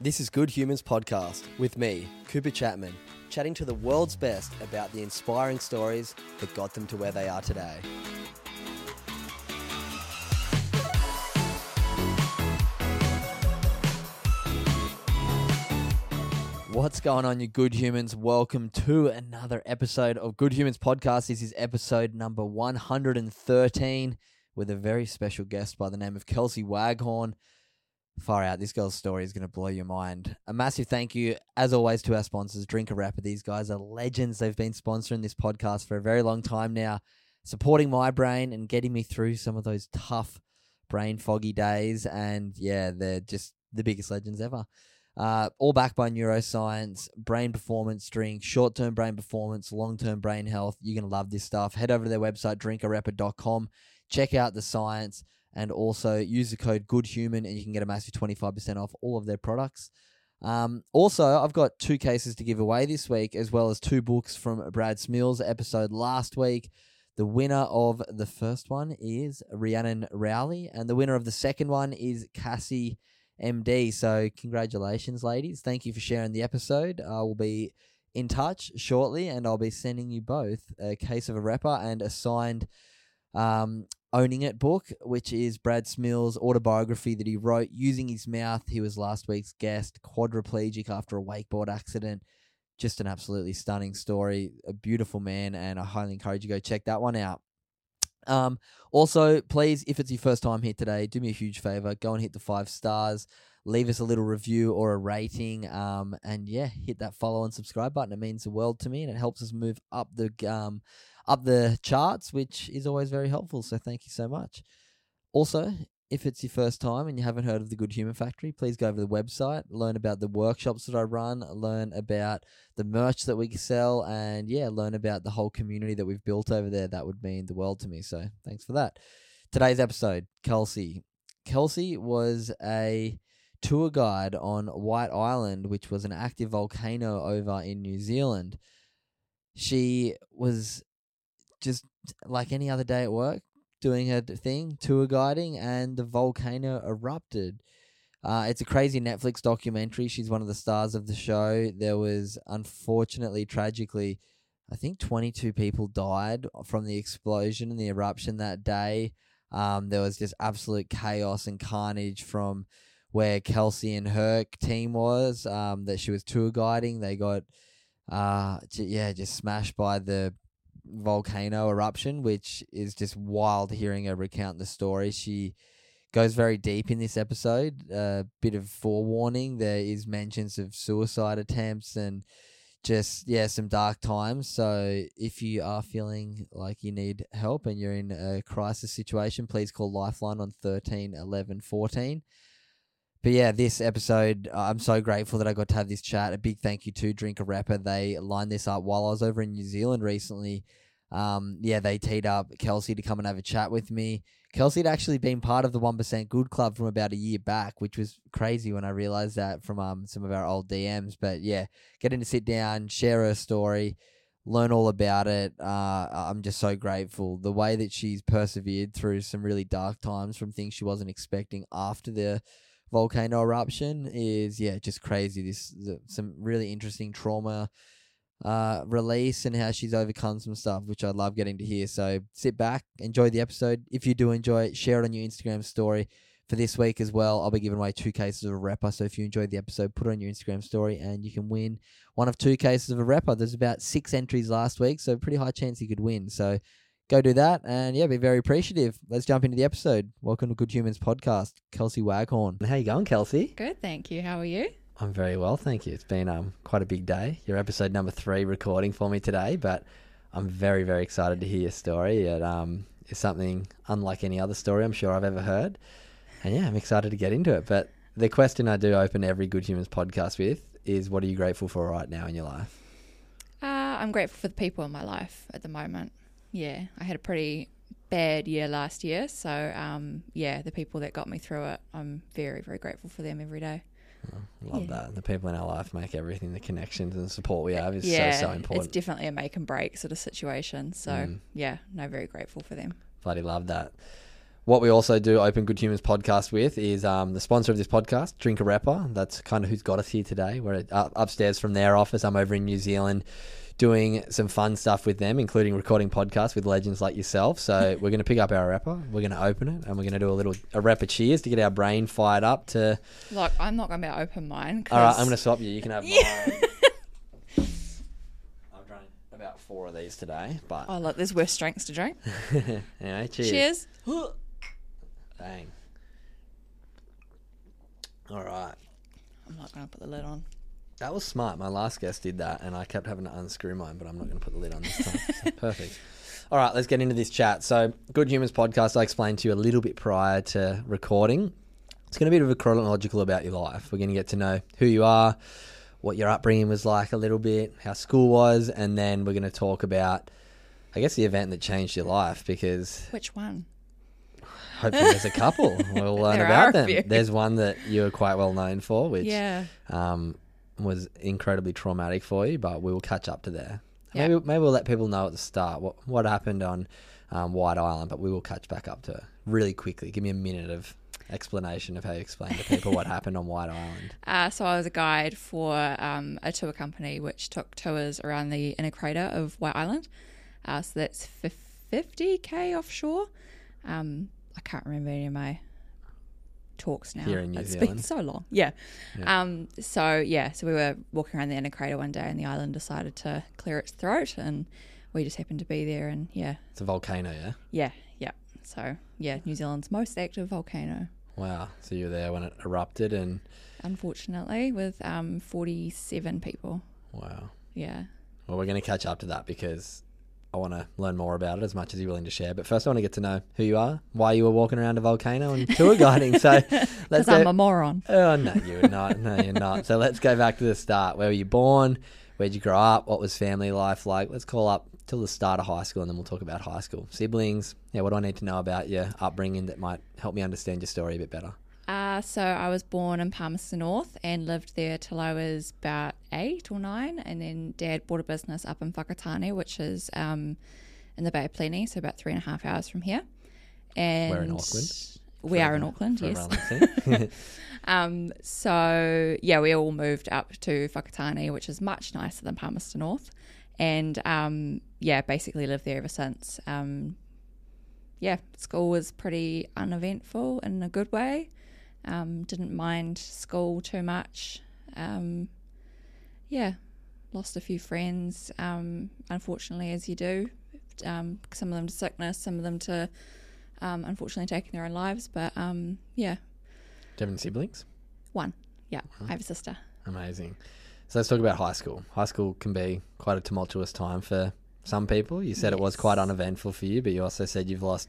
This is Good Humans Podcast with me, Cooper Chapman, chatting to the world's best about the inspiring stories that got them to where they are today. What's going on, you good humans? Welcome to another episode of Good Humans Podcast. This is episode number 113 with a very special guest by the name of Kelsey Waghorn. Far out, this girl's story is going to blow your mind. A massive thank you, as always, to our sponsors, Drink Arepa. These guys are legends. They've been sponsoring this podcast for a very long time now, supporting my brain and getting me through some of those tough brain foggy days. And yeah, they're just the biggest legends ever. Uh, all backed by neuroscience, brain performance drink, short term brain performance, long term brain health. You're going to love this stuff. Head over to their website, drinkarepa.com. Check out the science and also use the code GOODHUMAN and you can get a massive 25% off all of their products. Um, also, I've got two cases to give away this week, as well as two books from Brad Smeele's episode last week. The winner of the first one is Rhiannon Rowley, and the winner of the second one is Cassie MD. So, congratulations, ladies. Thank you for sharing the episode. I will be in touch shortly, and I'll be sending you both a case of Arepa and a signed um, Owning It book, which is Brad Smeele's autobiography that he wrote using his mouth. He was last week's guest, quadriplegic after a wakeboard accident. Just an absolutely stunning story. A beautiful man, and I highly encourage you go check that one out. Um, also, please, if it's your first time here today, do me a huge favor. Go and hit the five stars. Leave us a little review or a rating. Um, and yeah, hit that follow and subscribe button. It means the world to me, and it helps us move up the um, up the charts, which is always very helpful. So thank you so much. Also, if it's your first time and you haven't heard of the Good Human Factory, please go over to the website, learn about the workshops that I run, learn about the merch that we sell, and yeah, learn about the whole community that we've built over there. That would mean the world to me. So thanks for that. Today's episode, Kelsey. Kelsey was a tour guide on White Island, which was an active volcano over in New Zealand. She was just like any other day at work, doing her thing, tour guiding, and the volcano erupted. Uh, it's a crazy Netflix documentary. She's one of the stars of the show. There was, unfortunately, tragically, I think 22 people died from the explosion and the eruption that day. Um, there was just absolute chaos and carnage from where Kelsey and her team was um, that she was tour guiding. They got, uh, yeah, just smashed by the volcano eruption, which is just wild hearing her recount the story. She goes very deep in this episode. A bit of forewarning: there is mentions of suicide attempts and just yeah, some dark times. So if you are feeling like you need help and you're in a crisis situation, please call Lifeline on 13 11 14. But yeah, this episode, I'm so grateful that I got to have this chat. A big thank you to Drink Arepa. They lined this up while I was over in New Zealand recently. Um, yeah, they teed up Kelsey to come and have a chat with me. Kelsey had actually been part of the 1% Good Club from about a year back, which was crazy when I realized that from um, some of our old DMs. But yeah, getting to sit down, share her story, learn all about it. Uh, I'm just so grateful. The way that she's persevered through some really dark times from things she wasn't expecting after the volcano eruption is yeah just crazy. This some really interesting trauma uh, release and how she's overcome some stuff, which I love getting to hear. So sit back, enjoy the episode. If you do enjoy it, share it on your Instagram story. For this week as well, I'll be giving away two cases of Arepa. So if you enjoyed the episode, put it on your Instagram story and you can win one of two cases of Arepa. There's about six entries last week, so pretty high chance you could win. So go do that and yeah, be very appreciative. Let's jump into the episode. Welcome to Good Humans Podcast. Kelsey Waghorn. How you going, Kelsey? Good, thank you. How are you? I'm very well, thank you. It's been um quite a big day. Your episode number three recording for me today, but I'm very very excited to hear your story. It um is something unlike any other story I'm sure I've ever heard. And yeah, I'm excited to get into it. But the question I do open every Good Humans podcast with is what are you grateful for right now in your life? Uh, I'm grateful for the people in my life at the moment. Yeah, I had a pretty bad year last year. So, um, yeah, the people that got me through it, I'm very, very grateful for them every day. Oh, love yeah. that. The people in our life make everything, the connections and the support we have is yeah, so, so important. It's definitely a make and break sort of situation. So, mm. yeah, no, very grateful for them. Bloody love that. What we also do Open Good Humans podcast with is um, the sponsor of this podcast, Drink Arepa. That's kind of who's got us here today. We're upstairs from their office. I'm over in New Zealand doing some fun stuff with them, including recording podcasts with legends like yourself. So we're going to pick up our Arepa, we're going to open it, and we're going to do a little Arepa cheers to get our brain fired up. To look, I'm not going to be open mine. All right, I'm going to swap you. You can have mine. I've drank about four of these today, but oh look, there's worse drinks to drink. anyway, cheers. Cheers. Dang. All right. I'm not going to put the lid on. That was smart. My last guest did that, and I kept having to unscrew mine, but I'm not going to put the lid on this time. so perfect. All right, let's get into this chat. So, Good Humans podcast, I explained to you a little bit prior to recording. It's going to be a bit of a chronological about your life. We're going to get to know who you are, what your upbringing was like a little bit, how school was, and then we're going to talk about, I guess, the event that changed your life because. Which one? Hopefully, there's a couple. We'll learn about them. There's one that you're quite well known for, which yeah. um, was incredibly traumatic for you, but we will catch up to there. Yeah. Maybe maybe we'll let people know at the start what what happened on um, White Island, but we will catch back up to it really quickly. Give me a minute of explanation of how you explain to people what happened on White Island. Uh, so I was a guide for um, a tour company which took tours around the inner crater of White Island. Uh, so that's 50k offshore. Um, I can't remember any of my talks now. Here in New it's Zealand. been so long. Yeah. yeah. Um, so yeah, so we were walking around the inner crater one day, and the island decided to clear its throat, and we just happened to be there, and yeah. It's a volcano, yeah. Yeah, yeah. So yeah, New Zealand's most active volcano. Wow. So you were there when it erupted, and unfortunately, with um, forty-seven people. Wow. Yeah. Well, we're going to catch up to that because I want to learn more about it as much as you're willing to share. But first, I want to get to know who you are, why you were walking around a volcano, and tour guiding. So, let's. Go. I'm a moron. Oh no, you're not. No, you're not. So let's go back to the start. Where were you born? Where'd you grow up? What was family life like? Let's call up till the start of high school, and then we'll talk about high school siblings. Yeah, what do I need to know about your upbringing that might help me understand your story a bit better? Uh, so I was born in Palmerston North and lived there till I was about eight or nine, and then Dad bought a business up in Whakatane, which is um, in the Bay of Plenty, so about three and a half hours from here. And we're in Auckland. We are in Auckland, yes. um, so yeah, we all moved up to Whakatane, which is much nicer than Palmerston North, and um, yeah, basically lived there ever since. Um, yeah, school was pretty uneventful in a good way. Um, didn't mind school too much. Um, yeah, lost a few friends, um, unfortunately, as you do. Um, some of them to sickness, some of them to um, unfortunately taking their own lives. But um, yeah. Do you have any siblings? One. Yeah, uh-huh. I have a sister. Amazing. So let's talk about high school. High school can be quite a tumultuous time for some people. You said yes. it was quite uneventful for you, but you also said you've lost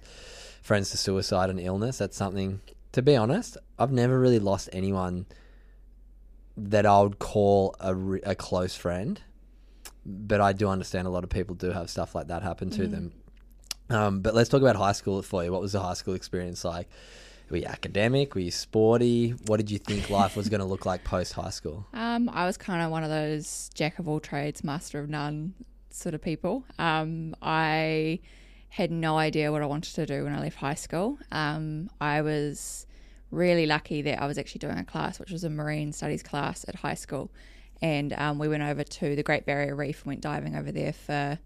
friends to suicide and illness. That's something to be honest, I've never really lost anyone that I would call a, re- a close friend. But I do understand a lot of people do have stuff like that happen to mm. them. Um, but let's talk about high school for you. What was the high school experience like? Were you academic? Were you sporty? What did you think life was going to look like post high school? Um, I was kind of one of those jack of all trades, master of none sort of people. Um, I had no idea what I wanted to do when I left high school. Um, I was really lucky that I was actually doing a class, which was a marine studies class at high school. And um, we went over to the Great Barrier Reef and went diving over there for,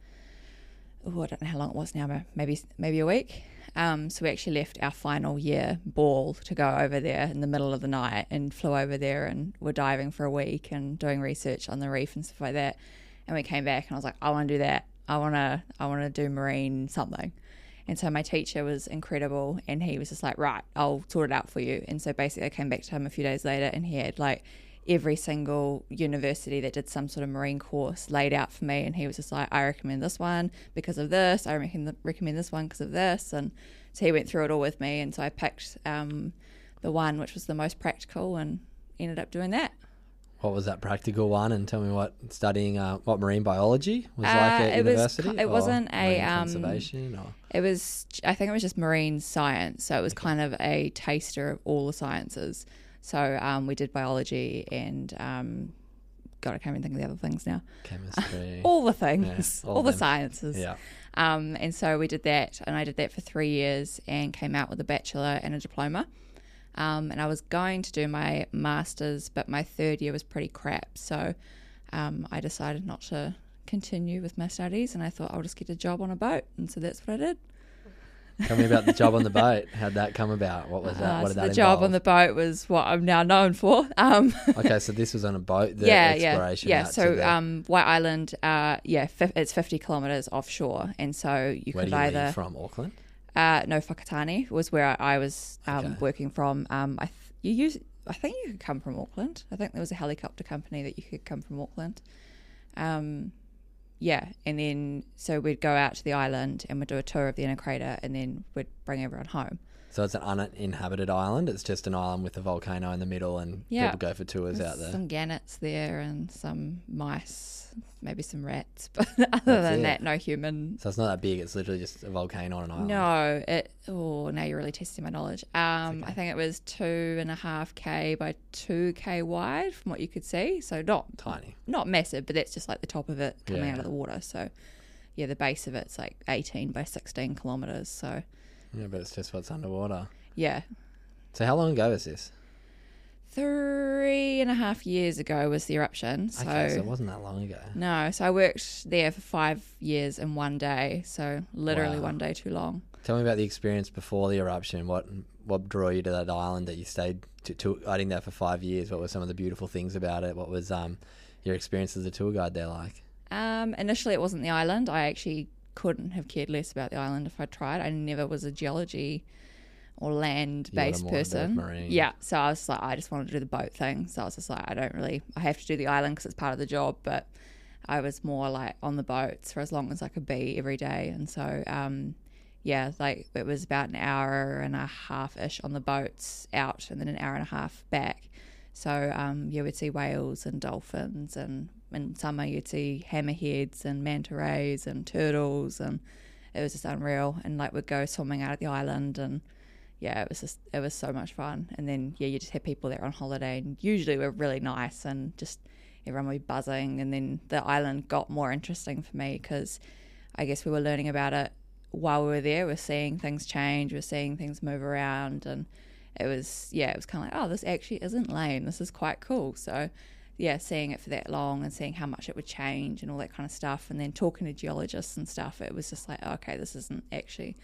oh, I don't know how long it was now, maybe maybe a week. Um, so we actually left our final year ball to go over there in the middle of the night and flew over there and were diving for a week and doing research on the reef and stuff like that. And we came back and I was like, I want to do that. I want to I want to do marine something. And so my teacher was incredible and he was just like, right, I'll sort it out for you. And so basically I came back to him a few days later and he had like every single university that did some sort of marine course laid out for me, and he was just like, "I recommend this one because of this. I recommend this one because of this." And so he went through it all with me, and so I picked um, the one which was the most practical, and ended up doing that. What was that practical one? And tell me what studying uh, what marine biology was Uh, like at it was university. ki- it wasn't a, um, conservation or It was, I think it was just marine science. So it was kind of a taster of all the sciences. So um, we did biology and, um, God, I can't even think of the other things now. chemistry. All the things, Yeah, all all, the sciences. yeah. Um, and so we did that, and I did that for three years and came out with a bachelor and a diploma. Um, and I was going to do my master's, but my third year was pretty crap. So um, I decided not to continue with my studies, and I thought I'll just get a job on a boat. And so that's what I did. Tell me about the job on the boat. How'd that come about? What was that? Uh, what so did that the job on the boat was what I'm now known for. Um, okay, so this was on a boat. The yeah, yeah, exploration yeah. So the- um, White Island, uh, yeah, it's 50 kilometers offshore, and so you where could do you either from? Auckland. Uh, no Whakatane was where I, I was um, Okay. working from. Um, I th- you use I think you could come from Auckland. I think there was a helicopter company that you could come from Auckland. Um, yeah, and then so we'd go out to the island and we'd do a tour of the inner crater, and then we'd bring everyone home. So it's an uninhabited island. It's just an island with a volcano in the middle, and Yeah. people go for tours out there. Some gannets there and some mice, maybe some rats, but other That's than it. that, no human. So it's not that big. It's literally just a volcano on an island. No, it. Oh, now you're really testing my knowledge. Um, I think it was two and a half k by two k wide, from what you could see. So not Tiny. not massive, but that's just like the top of it coming out of the water. So yeah, the base of it's like 18 by 16 kilometers. So Yeah, but it's just what's underwater. yeah, So how long ago was this? three and a half years ago was the eruption. So, okay, so it wasn't that long ago. no, so I worked there for five years in one day. So literally Wow. one day too long. Tell me about the experience before the eruption. What what drew you to that island that you stayed to, to hiding there for five years? What were some of the beautiful things about it? What was um your experience as a tour guide there like? Um, initially, it wasn't the island. I actually couldn't have cared less about the island if I tried. I never was a geology or land based You wanted more of the person. Yeah, so I was like, I just wanted to do the boat thing. So I was just like, I don't really, I have to do the island because it's part of the job, but I was more like on the boats for as long as I could be every day. And so, um, yeah, like it was about an hour and a half ish on the boats out and then an hour and a half back. So um, yeah, we'd see whales and dolphins, and in summer you'd see hammerheads and manta rays and turtles, and it was just unreal. And like we'd go swimming out at the island, and yeah, it was just it was so much fun. And then yeah, you just had people there on holiday, and usually we're really nice and just everyone would be buzzing. And then the island got more interesting for me because I guess we were learning about it while we were there. We're seeing things change, we're seeing things move around, and it was yeah, it was kind of like oh, this actually isn't lame. This is quite cool. So yeah, seeing it for that long and seeing how much it would change and all that kind of stuff, and then talking to geologists and stuff, it was just like oh, okay, this isn't actually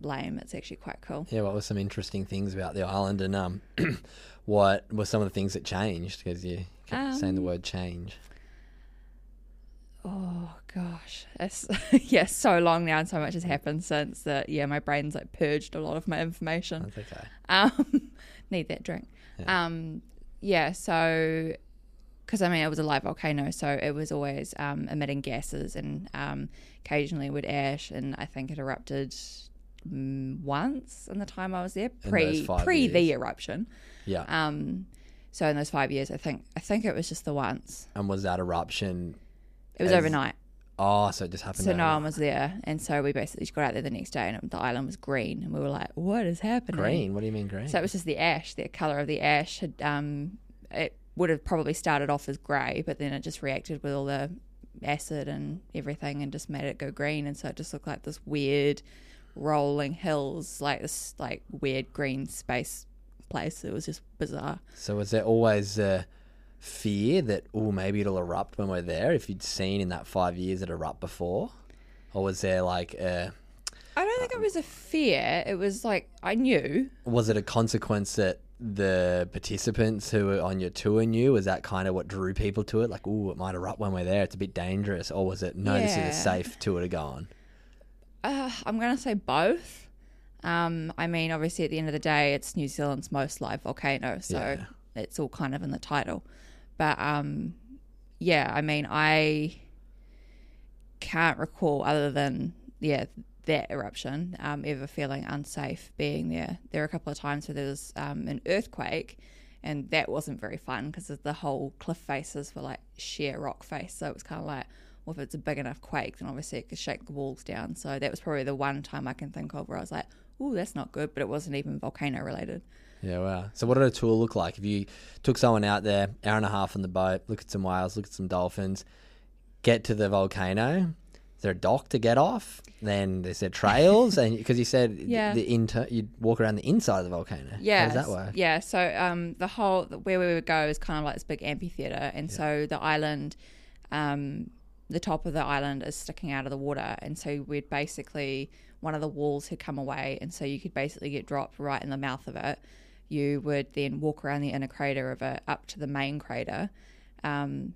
lame. It's actually quite cool. Yeah, what were some interesting things about the island, and um, what were some of the things that changed? Because you kept saying the Um, word change. Oh gosh, it's yeah, so long now, and so much has happened since that. Yeah, my brain's like purged a lot of my information. That's okay. Um, need that drink. Yeah. Um, yeah. So, because I mean, it was a live volcano, so it was always um, emitting gases, and um, occasionally would ash. And I think it erupted mm, once in the time I was there, pre pre the eruption. Yeah, Um, so in those five years, I think I think it was just the once. and was that eruption? It was As- overnight. Oh, so it just happened. So no one was there, and so we basically just got out there the next day, and the island was green, and we were like, "What is happening?" green. What do you mean green? So it was just the ash. The color of the ash had um, it would have probably started off as grey, but then it just reacted with all the acid and everything, and just made it go green, and so it just looked like this weird rolling hills, like this like weird green space place. It was just bizarre. So was there always a fear that oh maybe it'll erupt when we're there? If you'd seen in that five years it erupt before, or was there like a I don't think it um, was a fear. It was like I knew. was it a consequence that the participants who were on your tour knew? Was that kind of what drew people to it? Like, oh, it might erupt when we're there. It's a bit dangerous. Or was it, no, this is a safe tour to go on? Uh, I'm going to say both. Um, I mean, obviously, at the end of the day, it's New Zealand's most live volcano, so Yeah. it's all kind of in the title. But um, yeah, I mean, I can't recall other than yeah that eruption um, ever feeling unsafe being there. There were a couple of times where there was um, an earthquake, and that wasn't very fun because the whole cliff faces were like sheer rock face. So it was kind of like, well, if it's a big enough quake, then obviously it could shake the walls down. So that was probably the one time I can think of where I was like, oh, that's not good, but it wasn't even volcano related. Yeah, wow. So, what did a tour look like? If you took someone out there, hour and a half on the boat, look at some whales, look at some dolphins, get to the volcano, there a dock to get off? Then there's there trails, and because you said Yeah. the inter, you'd walk around the inside of the volcano. Yeah, how does that work? Yeah, so um, the whole where we would go is kind of like this big amphitheater, and so the island, um, the top of the island is sticking out of the water, and so we'd basically one of the walls had come away, and so you could basically get dropped right in the mouth of it. You would then walk around the inner crater of it up to the main crater, um,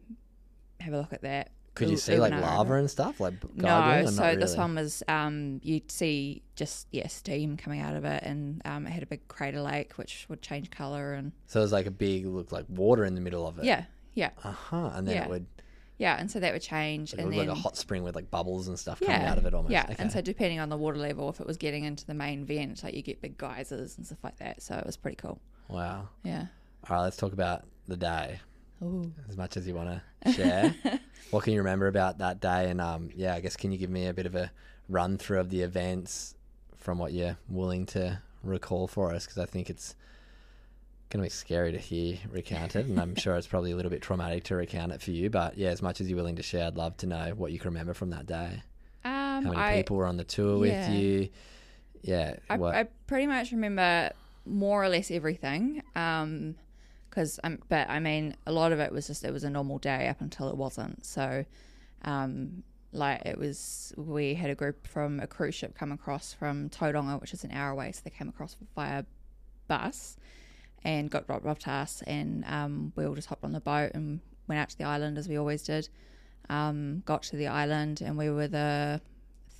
have a look at that. Could you see like Uwinara lava and stuff, like No, so not this one was um, you'd see just yeah steam coming out of it, and um, it had a big crater lake which would change color, and So it was like a big, look like water in the middle of it. yeah, yeah, Uh huh. And then Yeah. it would, yeah, and so that would change, it and then like a hot spring with like bubbles and stuff yeah, coming out of it almost. yeah, Okay. and so depending on the water level, if it was getting into the main vent, like you get big geysers and stuff like that. So it was pretty cool. wow. Yeah. All right, let's talk about the day. Ooh. as much as you want to share. what can you remember about that day? And um, yeah, I guess can you give me a bit of a run through of the events from what you're willing to recall for us? Because I think it's going to be scary to hear recounted, and I'm sure it's probably a little bit traumatic to recount it for you. But yeah, as much as you're willing to share, I'd love to know what you can remember from that day. Um, How many I, people were on the tour yeah. with you? Yeah, I. I pretty much remember more or less everything. Um, because um, but I mean, a lot of it was just it was a normal day up until it wasn't. So, um, like it was, we had a group from a cruise ship come across from Tauranga, which is an hour away. So they came across via bus and got dropped off to us, and um, we all just hopped on the boat and went out to the island as we always did. Um, got to the island, and we were the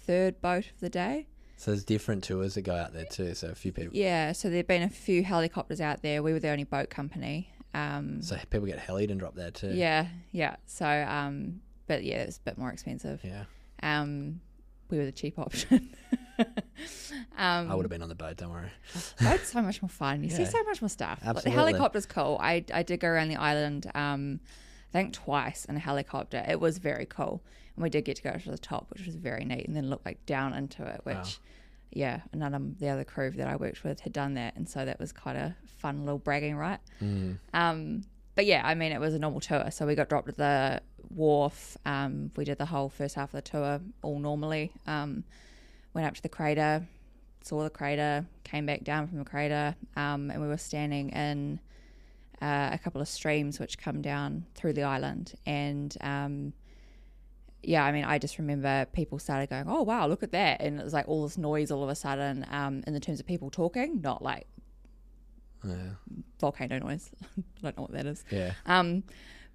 third boat of the day. So there's different tours that go out there too. So a few people. Yeah, so there'd been a few helicopters out there. We were the only boat company. Um, So people get helied and drop there too. yeah, yeah. So, um, but yeah, it was a bit more expensive. Yeah. Um, we were the cheap option. um, I would have been on the boat. Don't worry. boat's so much more fun. You see so much more stuff. Like, the Absolutely. helicopter's cool. I I did go around the island. Um, I think twice in a helicopter. It was very cool, and we did get to go to the top, which was very neat, and then look like down into it, which. Wow. Yeah, none of the other crew that I worked with had done that, and so that was quite a fun little bragging right. Mm. Um, but yeah, I mean, it was a normal tour. So we got dropped at the wharf. Um, we did the whole first half of the tour all normally. Um, went up to the crater, saw the crater, came back down from the crater, um, and we were standing in uh, a couple of streams which come down through the island. And um, yeah, I mean, I just remember people started going, "Oh wow, look at that!" And it was like all this noise all of a sudden. Um, in the terms of people talking, not like Yeah. volcano noise. I don't know what that is. Yeah. Um,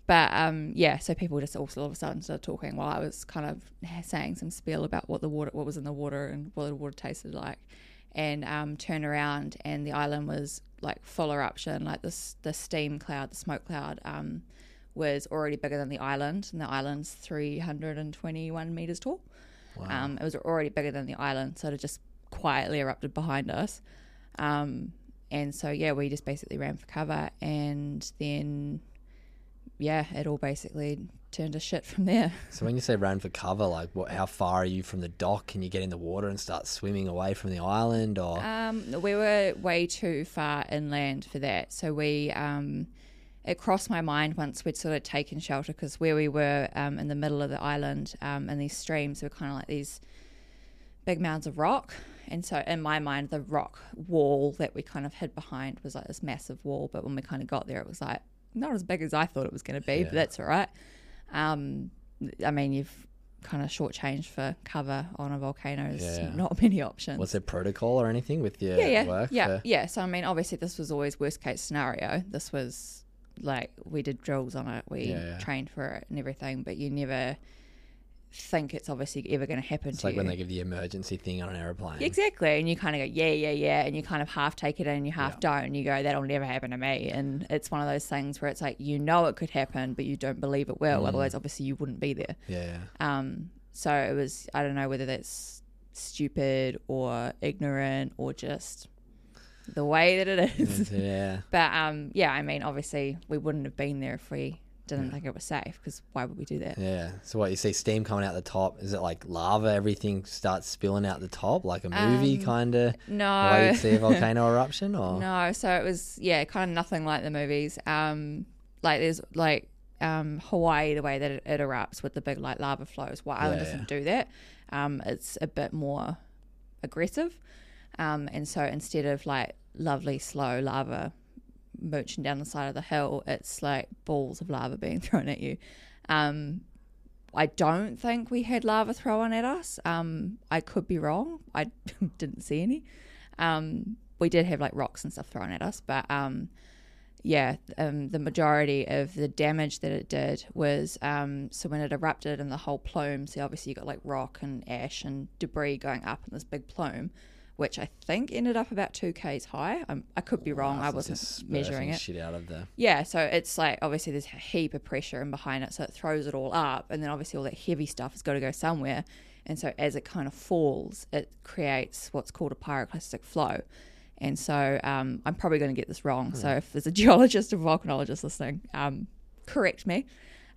but um, yeah, so people just all, all of a sudden started talking while I was kind of saying some spiel about what the water, what was in the water, and what the water tasted like, and um, turned around and the island was like full eruption, like this the steam cloud, the smoke cloud, um, was already bigger than the island, and the island's three hundred and twenty one meters tall. Um, it was already bigger than the island, so it just quietly erupted behind us. Um, and so yeah, we just basically ran for cover, and then yeah, it all basically turned to shit from there. So when you say run for cover, like what? How far are you from the dock? Can you get in the water and start swimming away from the island, or Um, we were way too far inland for that, so we um, it crossed my mind once we'd sort of taken shelter because where we were um, in the middle of the island um, and these streams were kind of like these big mounds of rock. And so, in my mind, the rock wall that we kind of hid behind was like this massive wall. But when we kind of got there, it was like not as big as I thought it was going to be, but that's all right. Um, I mean, you've kind of shortchanged for cover on a volcano. There's Yeah. not many options. was there protocol or anything with your yeah, yeah, work? yeah, for- yeah. So I mean, obviously, this was always worst case scenario. This was like we did drills on it, we Yeah, trained for it and everything, but you never think it's obviously ever going to happen It's to like you. when they give the emergency thing on an aeroplane. Exactly. And you kind of go, yeah, yeah, yeah. And you kind of half take it in and you half don't. And you go, that'll never happen to me. And it's one of those things where it's like, you know it could happen, but you don't believe it will. Otherwise, obviously, you wouldn't be there. Yeah. Um, so it was, I don't know whether that's stupid or ignorant or just the way that it is. yeah. but um, yeah, I mean, obviously, we wouldn't have been there if we didn't think it was safe because why would we do that? Yeah. So what you see steam coming out the top? Is it like lava? Everything starts spilling out the top, like a movie kind of. Um, No. Way you see a volcano eruption, or No, so it was yeah, kind of nothing like the movies. Um, like there's like um Hawaii, the way that it, it erupts with the big like lava flows. White Island Yeah, doesn't do that. Um, it's a bit more aggressive. Um, and so instead of like lovely slow lava mooching down the side of the hill, it's like balls of lava being thrown at you. Um, I don't think we had lava thrown at us. Um, I could be wrong. I didn't see any. Um, we did have like rocks and stuff thrown at us, but um, yeah, um, the majority of the damage that it did was um, so when it erupted and the whole plume. So obviously you got like rock and ash and debris going up in this big plume, which I think ended up about two k's high. Um, I could be wrong. Wow, I wasn't measuring it. Shit out of the. Yeah, so it's like obviously there's a heap of pressure in behind it, so it throws it all up, and then obviously all that heavy stuff has got to go somewhere, and so as it kind of falls, it creates what's called a pyroclastic flow, and so um, I'm probably going to get this wrong. So if there's a geologist or volcanologist listening, um, correct me.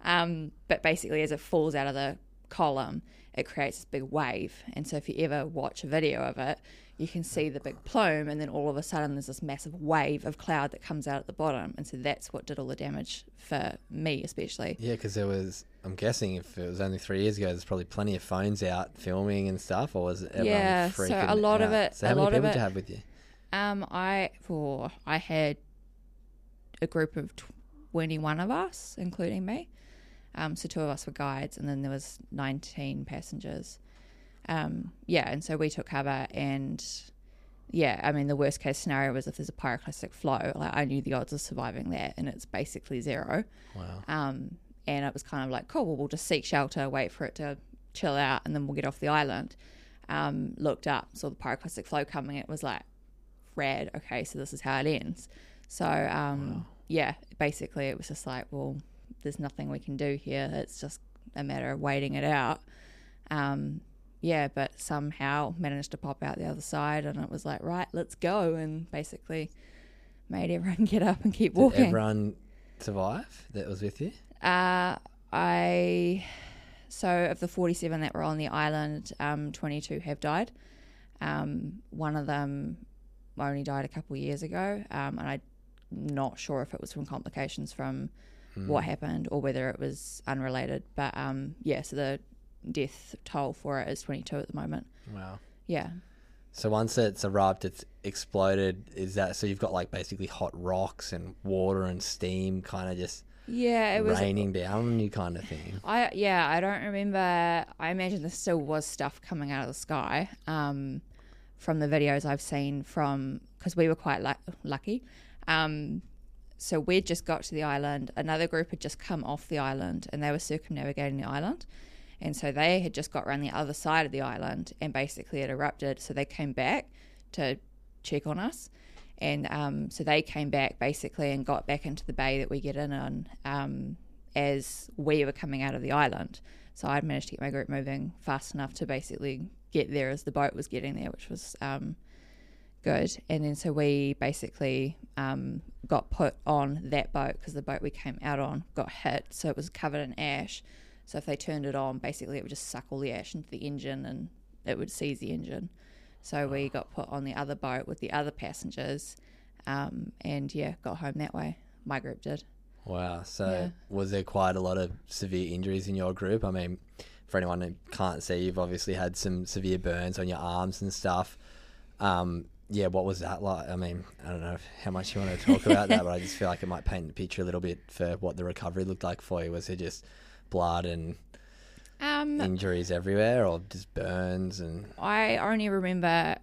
Um, but basically, as it falls out of the column, it creates this big wave, and so if you ever watch a video of it, you can see the big plume, and then all of a sudden there's this massive wave of cloud that comes out at the bottom, and so that's what did all the damage for me, especially. Yeah, because there was. I'm guessing if it was only three years ago, there's probably plenty of phones out filming and stuff, or was it everyone Yeah, so a lot of it- So a how many lot of people did you have with you? Um, I for I had a group of twenty-one of us, including me. Um, so two of us were guides, and then there was nineteen passengers. Um, yeah, and so we took cover, and yeah, I mean the worst case scenario was if there's a pyroclastic flow. Like I knew the odds of surviving that, and it's basically zero. Wow. Um, and it was kind of like, cool, well, we'll just seek shelter, wait for it to chill out, and then we'll get off the island. Um, looked up, saw the pyroclastic flow coming. It was like, rad. Okay, so this is how it ends. So, um, yeah, basically, it was just like, well, there's nothing we can do here. It's just a matter of waiting it out. Um, yeah, but somehow managed to pop out the other side, and it was like, right, let's go, and basically made everyone get up and keep Did walking. everyone survive that was with you? Uh, I so of the forty-seven that were on the island, um, twenty-two have died. Um, one of them only died a couple of years ago, um, and I'm not sure if it was from complications from what happened or whether it was unrelated. But um, yeah, so the death toll for it is twenty-two at the moment. Wow. Yeah, So once it's erupted, it's exploded. Is that so? You've got like basically hot rocks and water and steam, kind of just yeah, it was. raining down on you, kind of thing. I yeah, I don't remember. I imagine there still was stuff coming out of the sky um, from the videos I've seen from because we were quite lu- lucky. Um, so we'd just got to the island. Another group had just come off the island and they were circumnavigating the island. And so they had just got around the other side of the island and basically it erupted. So they came back to check on us. And um, so they came back basically and got back into the bay that we get in on um, as we were coming out of the island. So I'd managed to get my group moving fast enough to basically get there as the boat was getting there, which was um, good. And then so we basically um, got put on that boat because the boat we came out on got hit. So it was covered in ash. So if they turned it on, basically it would just suck all the ash into the engine and it would seize the engine. So we got put on the other boat with the other passengers um, and yeah, got home that way. My group did. Wow. So Yeah. was there quite a lot of severe injuries in your group? I mean, for anyone who can't see, you've obviously had some severe burns on your arms and stuff. Um, yeah, what was that like? I mean, I don't know how much you want to talk about that, but I just feel like it might paint the picture a little bit for what the recovery looked like for you. Was it just blood and Um, injuries everywhere, or just burns and? I only remember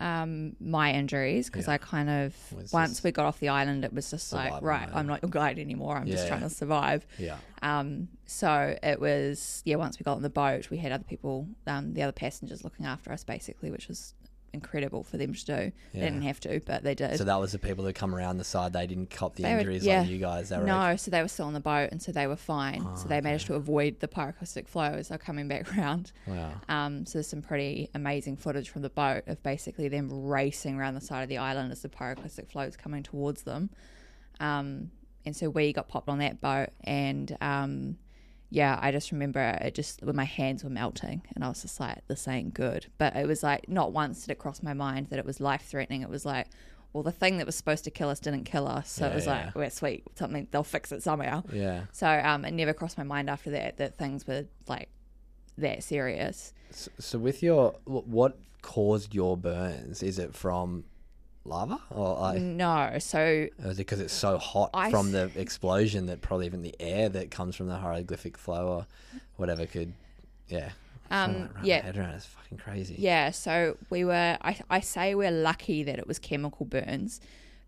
um, my injuries because Yeah. I kind of once we got off the island, it was just like right. I'm not your guide anymore. I'm just Yeah. trying to survive. Yeah. Um, so it was yeah. Once we got on the boat, we had other people, um, the other passengers looking after us basically, which was incredible for them to do. They Yeah. didn't have to, but they did. So that was the people that come around the side. They didn't cop the They were- injuries yeah. like you guys. They were no, so they were still on the boat, and so they were fine. Oh, so they managed to avoid the pyroclastic flow as they're coming back around. wow. Um, so there's some pretty amazing footage from the boat of basically them racing around the side of the island as the pyroclastic flow is coming towards them. Um, and so we got popped on that boat, and um, yeah, I just remember it just when my hands were melting, and I was just like, "This ain't good." But it was like not once did it cross my mind that it was life threatening. It was like, well, the thing that was supposed to kill us didn't kill us, so Yeah, it was yeah. like, we're sweet, something they'll fix it somehow. Yeah. So um, it never crossed my mind after that that things were like that serious. So, so with your what caused your burns? Is it from lava or like? No, so is it because it's so hot I from the explosion that probably even the air that comes from the hieroglyphic flow or whatever could, yeah. Um, yeah. head around. It's fucking crazy. yeah, so we were. I I say we're lucky that it was chemical burns,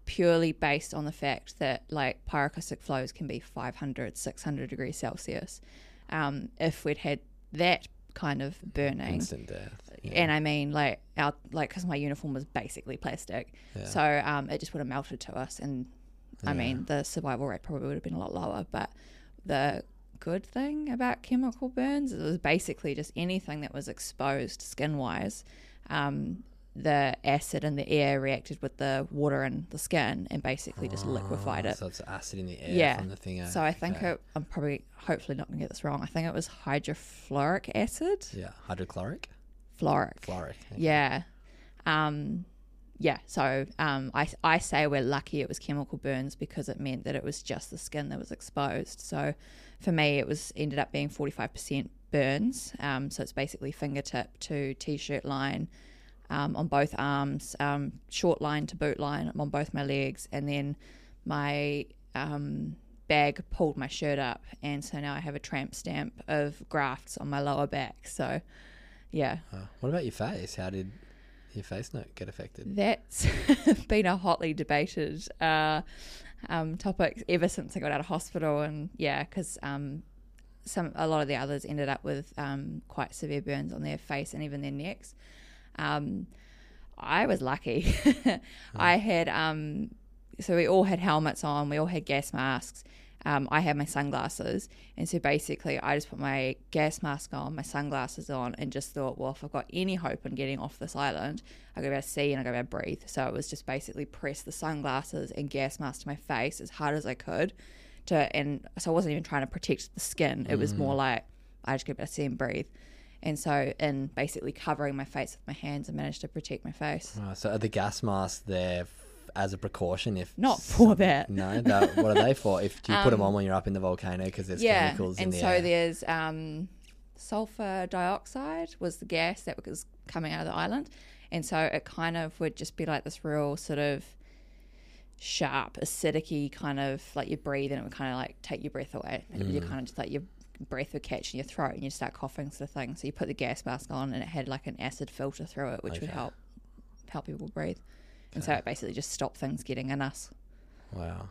purely based on the fact that like pyroclastic flows can be 500, 600 degrees Celsius. Um, if we'd had that kind of burning, Instant death. Yeah. and I mean like our like because my uniform was basically plastic, so um, it just would have melted to us, and I mean the survival rate probably would have been a lot lower. But the good thing about chemical burns is it was basically just anything that was exposed skin wise. Um, the acid in the air reacted with the water in the skin and basically just liquefied Oh, it. So it's acid in the air Yeah. from the thing. So I think Okay. it, I'm probably, hopefully not going to get this wrong. I think it was hydrofluoric acid. Yeah, hydrochloric, Fluoric. fluoric. Yeah. Um, yeah. So um, I, I say we're lucky it was chemical burns because it meant that it was just the skin that was exposed. So for me, it was ended up being 45% burns. Um, so it's basically fingertip to t shirt line um, on both arms, um, short line to boot line on both my legs. And then my um, bag pulled my shirt up. And so now I have a tramp stamp of grafts on my lower back. So yeah. Oh, what about your face? How did your face not get affected? That's been a hotly debated uh, um, topic ever since I got out of hospital, and yeah, because um, some a lot of the others ended up with um, quite severe burns on their face and even their necks. Um, I was lucky. I had um, so we all had helmets on, we all had gas masks. Um, I had my sunglasses, and so basically, I just put my gas mask on, my sunglasses on, and just thought, well, if I've got any hope in getting off this island, I go to be able to see and I go to be able to breathe. So it was just basically press the sunglasses and gas mask to my face as hard as I could, to and so I wasn't even trying to protect the skin. It was more like I just got to be able to see and breathe. And so, in basically covering my face with my hands, I managed to protect my face. Oh, so are the gas masks there f- as a precaution? If Not for that. no, that, what are they for? If do you put them on when you're up in the volcano because there's yeah, chemicals in and the so air? there's um, sulfur dioxide was the gas that was coming out of the island, and so it kind of would just be like this real sort of sharp, acidic kind of like you breathe and it would kind of like take your breath away, Mm. kind of just like your breath would catch in your throat and you'd start coughing sort of thing. So you put the gas mask on and it had like an acid filter through it, which would help help people breathe, and so it basically just stopped things getting in us. Wow.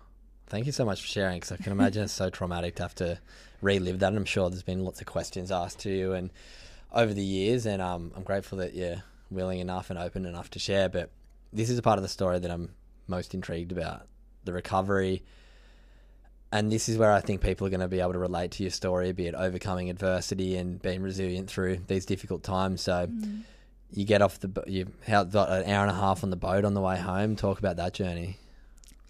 Thank you so much for sharing because I can imagine it's so traumatic to have to relive that. And I'm sure there's been lots of questions asked to you and over the years, and um, I'm grateful that you're willing enough and open enough to share. But this is a part of the story that I'm most intrigued about the recovery. And this is where I think people are going to be able to relate to your story, be it overcoming adversity and being resilient through these difficult times. So you get off the, you had got an hour and a half on the boat on the way home. Talk about that journey.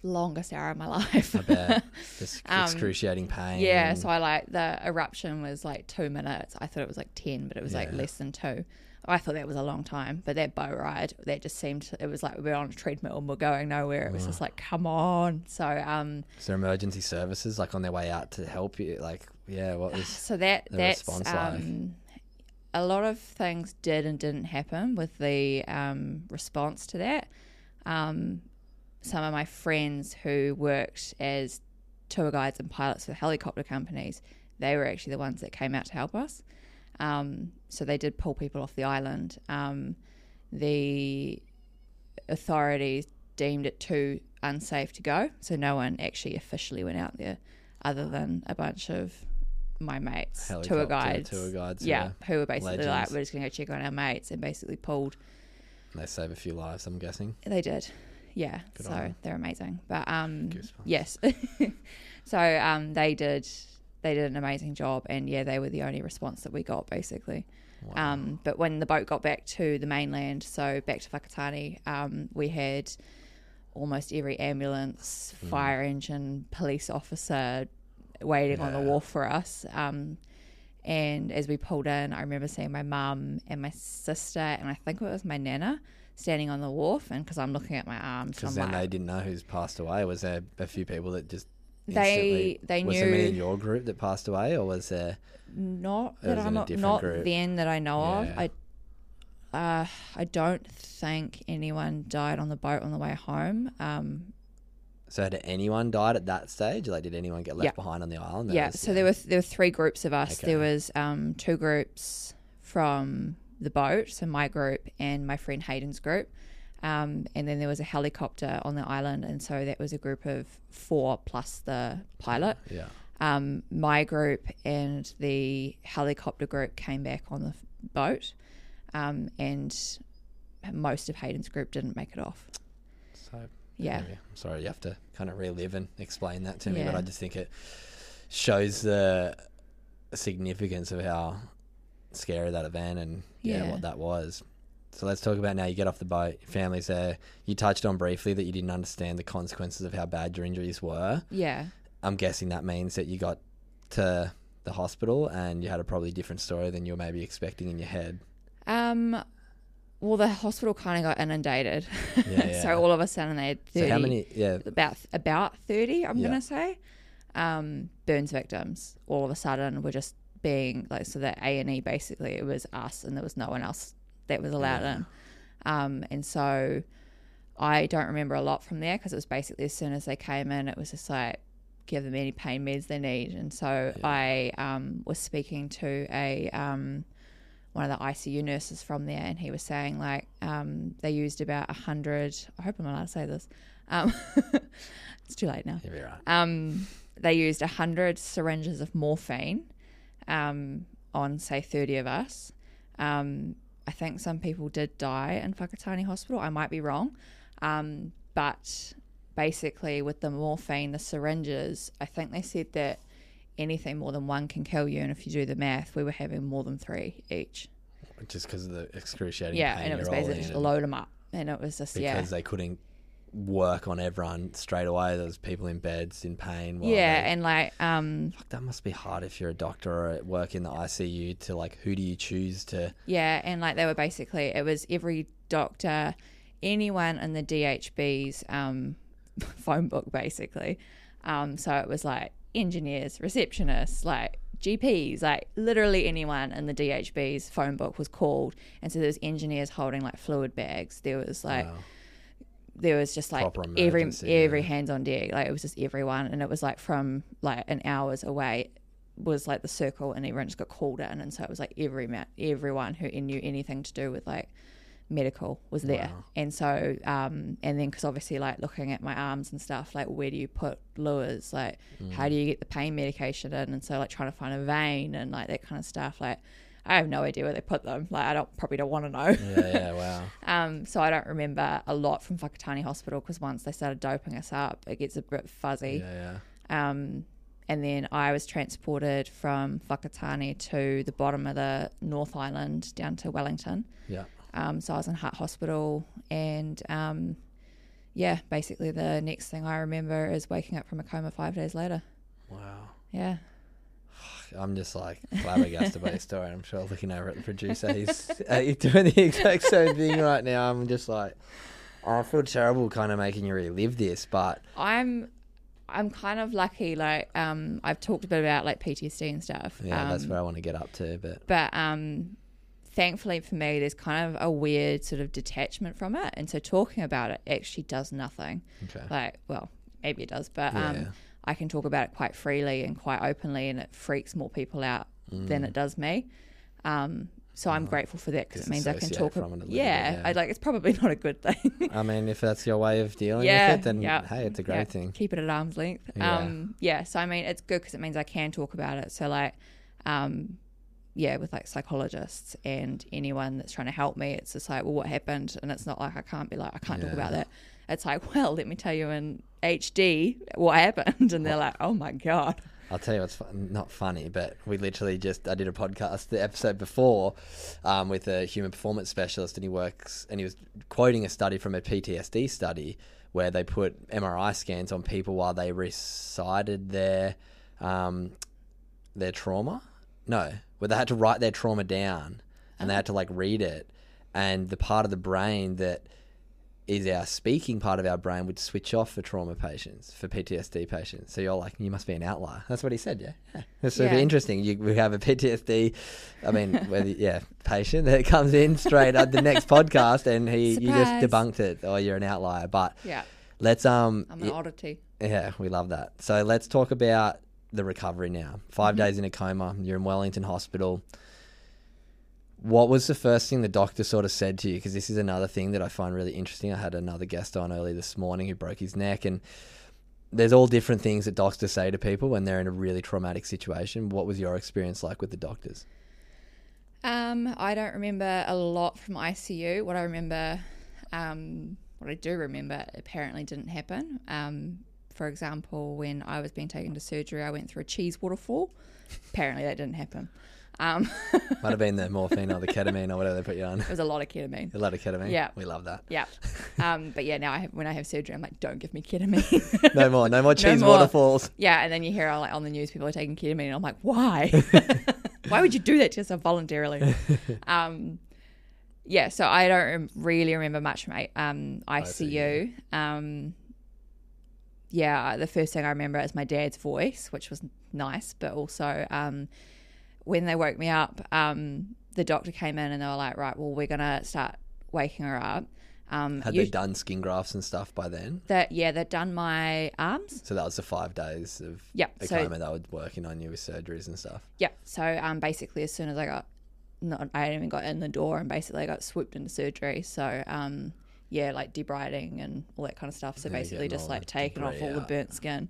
Longest hour of my life. I bet. Just Um, excruciating pain. Yeah, and- so I like the eruption was like two minutes. I thought it was like ten, but it was like less than two. I thought that was a long time, but that boat ride that just seemed it was like we were on a treadmill and we're going nowhere. It was just like come on. So um, Is there emergency services like on their way out to help you? Like, yeah, what was so that the that's response like? um, a lot of things did and didn't happen with the um, response to that. Um, some of my friends who worked as tour guides and pilots for helicopter companies, they were actually the ones that came out to help us. Um, so they did pull people off the island. Um, the authorities deemed it too unsafe to go, so no one actually officially went out there, other than a bunch of my mates, tour guides, tour guides, yeah, yeah. who were basically like, we're just gonna go check on our mates, and basically pulled. They save a few lives, I'm guessing. They did, yeah. Good so they're amazing, but um, Goosebumps. yes, so um, they did. They did an amazing job, and yeah, they were the only response that we got, basically. Um, but when the boat got back to the mainland, so back to Whakatane, um, we had almost every ambulance, Hmm. fire engine, police officer waiting on the wharf for us. Um, and as we pulled in, I remember seeing my mum and my sister, and I think it was my nana, standing on the wharf. And because I'm looking at my arms, Because then like, they didn't know who's passed away. Was there a few people that just They- they was there many knew- in your group that passed away, or was there? not that was I'm not, not group. then that I know Yeah. of. I uh, I don't think anyone died on the boat on the way home. Um, So had anyone died at that stage? Like, did anyone get left Yeah. behind on the island? yeah, was- so there were there were three groups of us. Okay. There was um, two groups from the boat, so my group and my friend Hayden's group, um, and then there was a helicopter on the island, and so that was a group of four plus the pilot. Yeah. Um, my group and the helicopter group came back on the boat, um, and most of Hayden's group didn't make it off. So Yeah. maybe- I'm sorry, you have to kind of relive and explain that to me, yeah. but I just think it shows the significance of how scary that event and yeah, Yeah. what that was. So let's talk about now. You get off the boat, your family's there. You touched on briefly that you didn't understand the consequences of how bad your injuries were. Yeah. I'm guessing that means that you got to the hospital and you had a probably different story than you were maybe expecting in your head. Um, well, the hospital kind of got inundated, Yeah, yeah. so all of a sudden they had thirty. So how many? Yeah, About about thirty, I'm Yeah. gonna say, um, burns victims. All of a sudden, were just being like so that A and E basically it was us, and there was no one else that was allowed Yeah. in. Um, and so I don't remember a lot from there because it was basically as soon as they came in, it was just like give them any pain meds they need. And so I um, was speaking to a um, one of the ICU nurses from there, and he was saying like um, they used about a hundred. I hope I'm allowed to say this. Um, it's too late now. right. Um, they used a hundred syringes of morphine um, on say thirty of us. Um, I think some people did die in Whakatane Hospital. I might be wrong, um, but basically with the morphine, the syringes, I think they said that anything more than one can kill you, and if you do the math, we were having more than three each. Just because of the excruciating yeah, pain and it was basically just load them up, and it was just because yeah. Because they couldn't work on everyone straight away. There was people in beds in pain. Yeah, they- and like um, Fuck, that must be hard if you're a doctor or at work in the ICU to like who do you choose to? Yeah, and like they were basically it was every doctor, anyone in the DHB's um, phone book basically. Um, so it was like engineers, receptionists, like GPs, like literally anyone in the DHB's phone book was called. And so there was engineers holding like fluid bags. There was like Wow. There was just like Proper every every yeah. hands on deck. Like it was just everyone, and it was like from like an hours away was like the circle, and everyone just got called in, and so it was like every ma- everyone who knew anything to do with like medical was there, and so um and then because obviously like looking at my arms and stuff, like where do you put luers? Like Mm. how do you get the pain medication in? And so like trying to find a vein and like that kind of stuff, like. I have no idea where they put them. Like I don't probably don't want to know. Yeah, yeah, wow. Um, so I don't remember a lot from Whakatane Hospital because once they started doping us up, it gets a bit fuzzy. Yeah, yeah. Um, and then I was transported from Whakatane to the bottom of the North Island down to Wellington. Yeah. Um, so I was in Hutt Hospital, and um, yeah, basically the next thing I remember is waking up from a coma five days later. Wow. Yeah. I'm just like flabbergasted by your story. I'm sure looking over at the producer, he's, uh, doing the exact same thing right now. I'm just like, I feel terrible kind of making you relive this, but I'm I'm kind of lucky. Like um, I've talked a bit about like PTSD and stuff. yeah, that's Um, where I want to get up to. But but um, thankfully for me, there's kind of a weird sort of detachment from it, and so talking about it actually does nothing. okay. Like, well, maybe it does, but Yeah. um, I can talk about it quite freely and quite openly, and it freaks more people out than Mm. it does me. Um, so I'm grateful for that because it means I can talk. ab- little bit, yeah, yeah. I like it's probably not a good thing. I mean, if that's your way of dealing yeah, with it, then yeah, hey, it's a great yeah, thing. Keep it at arm's length. Yeah. Um, yeah. So I mean, it's good because it means I can talk about it. So like, um, yeah, with like psychologists and anyone that's trying to help me, it's just like, well, what happened? And it's not like I can't be like, I can't talk about that. It's like, well, let me tell you in HD what happened, and they're like, oh my god. I'll tell you what's fun, not funny, but we literally just I did a podcast the episode before um, with a human performance specialist, and he works and he was quoting a study from a PTSD study where they put MRI scans on people while they recited their um, their trauma. No, where they had to write their trauma down and they had to like read it, and the part of the brain that is our speaking part of our brain would switch off for trauma patients, for PTSD patients. So you're like, you must be an outlier. That's what he said, yeah. yeah. It's super Yeah. interesting. You, we have a PTSD, I mean, whether, yeah, patient that comes in straight at the next podcast and he you just debunked it, or you're an outlier. But Yeah, let's um, I'm an oddity. yeah, we love that. So let's talk about the recovery now. 5 Mm-hmm. days in a coma. You're in Wellington Hospital. What was the first thing the doctor sort of said to you? Because this is another thing that I find really interesting. I had another guest on early this morning who broke his neck, and there's all different things that doctors say to people when they're in a really traumatic situation. What was your experience like with the doctors? Um, I don't remember a lot from ICU. What I remember, um, what I do remember, apparently didn't happen. Um, for example, when I was being taken to surgery, I went through a cheese waterfall. apparently, that didn't happen. Um, Might have been the morphine or the ketamine or whatever they put you on. it was a lot of ketamine. A lot of ketamine. Yeah. we love that. Yeah. Um, but yeah, now I have, when I have surgery, I'm like, don't give me ketamine. No more, no more cheese more. waterfalls. yeah, and then you hear like on the news people are taking ketamine, and I'm like, why? why would you do that to yourself voluntarily? um, yeah, so I don't really remember much from um, ICU. Um, yeah, the first thing I remember is my dad's voice, which was nice, but also um, when they woke me up, um, the doctor came in and they were like, right, well, we're gonna start waking her up. Um, Had they done skin grafts and stuff by then? that yeah, they'd done my arms. So that was the five days of Yep, a so- coma they were working on you with surgeries and stuff. Yeah. So um, basically, as soon as I got, not, I hadn't even got in the door, and basically I got swooped into surgery. So um, yeah, like debriding and all that kind of stuff. So basically, getting just all like the taking off debris all the out. burnt skin.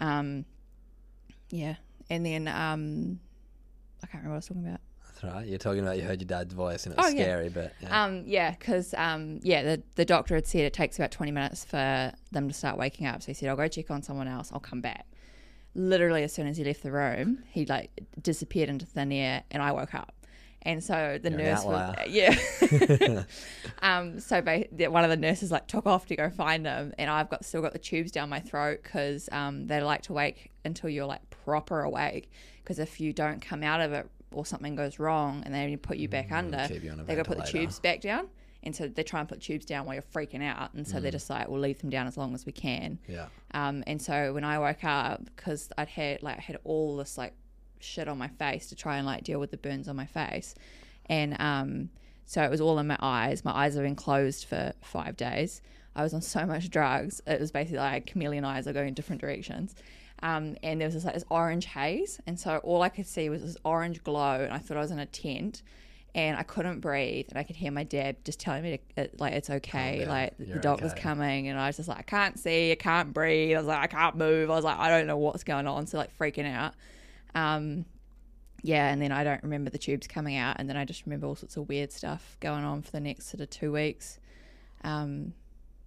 Um, yeah, and then um, I can't remember what I was talking about. That's right. You're talking about you heard your dad's voice and it was Oh, yeah. scary, but yeah. Um, yeah, because um, yeah, the the doctor had said it takes about twenty minutes for them to start waking up. So he said, "I'll go check on someone else. I'll come back." Literally, as soon as he left the room, he like disappeared into thin air, and I woke up. And so the You're nurse was yeah. um, so ba- one of the nurses like took off to go find him, and I've got still got the tubes down my throat because um, they like to wake until you're like proper awake. Because if you don't come out of it or something goes wrong, and they put you back under, Mm, keep you they got to put the tubes back down. And so they try and put tubes down while you're freaking out. And so Mm. they're just like, we'll leave them down as long as we can. yeah. Um, and so when I woke up, because I'd had like I had all this like shit on my face to try and like deal with the burns on my face, and um, so it was all in my eyes. My eyes have been closed for five days. I was on so much drugs. It was basically like chameleon eyes are going in different directions. Um, and there was this like this orange haze, and so all I could see was this orange glow, and I thought I was in a tent. And I couldn't breathe, and I could hear my dad just telling me to, like it's okay, down. like the You're doctor's okay. coming, and I was just like, I can't see, I can't breathe. I was like, I can't move. I was like, I don't know what's going on. So like freaking out. Um, yeah, and then I don't remember the tubes coming out, and then I just remember all sorts of weird stuff going on for the next sort of two weeks. Um,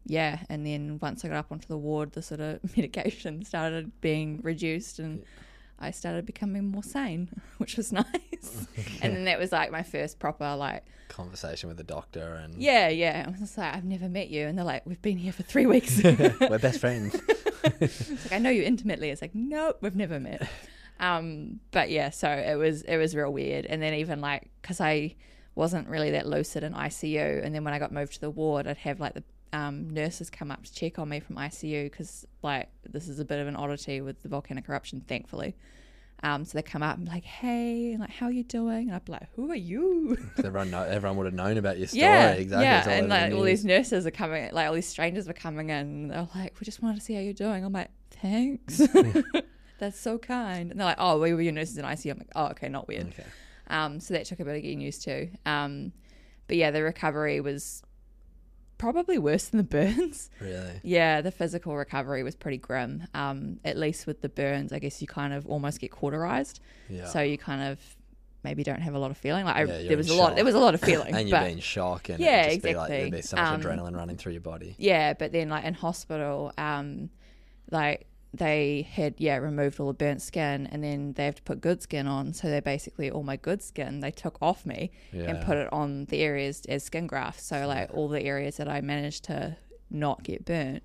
yeah, and then once I got up onto the ward, the sort of medication started being reduced, and I started becoming more sane, which was nice. and then that was like my first proper like Conversation with the doctor and yeah, yeah. I was just like, I've never met you. And they're like, we've been here for three weeks. we're best friends. it's like, I know you intimately. It's like, nope, we've never met. Um, but yeah, so it was, it was real weird. And then even like, cause I wasn't really that lucid in ICU. And then when I got moved to the ward, I'd have like the um, nurses come up to check on me from ICU. Cause like, this is a bit of an oddity with the volcanic eruption, thankfully. Um, so they come up and be like, hey, like, how are you doing? And I'd be like, who are you?" everyone, know, everyone would have known about your story. Yeah, exactly. yeah, and like all these nurses are coming, like all these strangers were coming in. And they're like, "We just wanted to see how you're doing." I'm like, "Thanks, that's so kind." And they're like, "Oh, we were your nurses in ICU." I'm like, "Oh, okay, not weird." Okay. Um, so that took a bit of getting used to. Um, but yeah, the recovery was probably worse than the burns. Really? Yeah, the physical recovery was pretty grim. Um, at least with the burns, I guess you kind of almost get cauterized, Yeah. so you kind of maybe don't have a lot of feeling. Like I, Yeah, there was in a lot, there was a lot of feeling, and you're being shock and Yeah, just be like exactly. there'd be so much Um, adrenaline running through your body. yeah, but then like in hospital, um, like they had yeah removed all the burnt skin, and then they have to put good skin on. So they basically all my good skin they took off me and put it on the areas as skin grafts. So like all the areas that I managed to not get burnt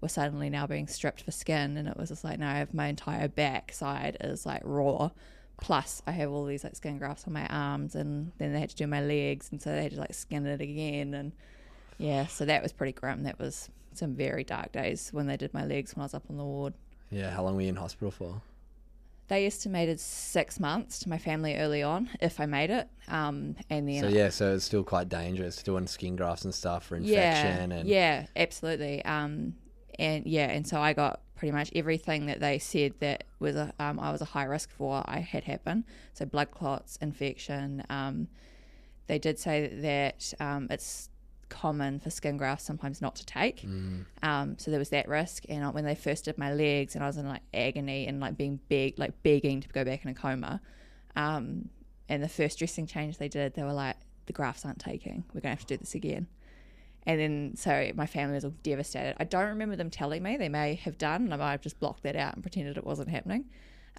were suddenly now being stripped for skin, and it was just like now I have my entire back side is like raw. Plus, I have all these like skin grafts on my arms, and then they had to do my legs, and so they had to like skin it again, and yeah, so that was pretty grim. That was some very dark days when they did my legs when I was up on the ward. Yeah. How long were you in hospital for? They estimated six months to my family early on if I made it, um, and then So yeah, so it's still quite dangerous doing skin grafts and stuff for yeah, infection and yeah, absolutely. Um, and yeah, and so I got pretty much everything that they said that was a, um, I was a high risk for. I had happen. So blood clots, infection. Um, they did say that um, it's common for skin grafts sometimes not to take. Mm. Um, so there was that risk. And when they first did my legs, and I was in like agony and like being beg, like begging to go back in a coma. Um, and the first dressing change they did, they were like, "The grafts aren't taking. We're gonna have to do this again." And then, so my family was all devastated. I don't remember them telling me. They may have done, and I might have just blocked that out and pretended it wasn't happening.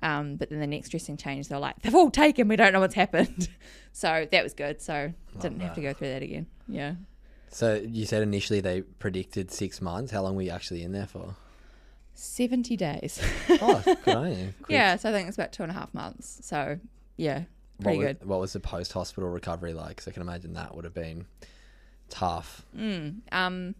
Um, but then the next dressing change, they're like, they've all taken. We don't know what's happened. so that was good. So didn't have to go through that again. Yeah. So you said initially they predicted six months. How long were you actually in there for? 70 days. Oh, good on you. Quick. yeah. So I think it's about two and a half months. So yeah, What pretty was, good. What was the post hospital recovery like? Because I can imagine that would have been tough. um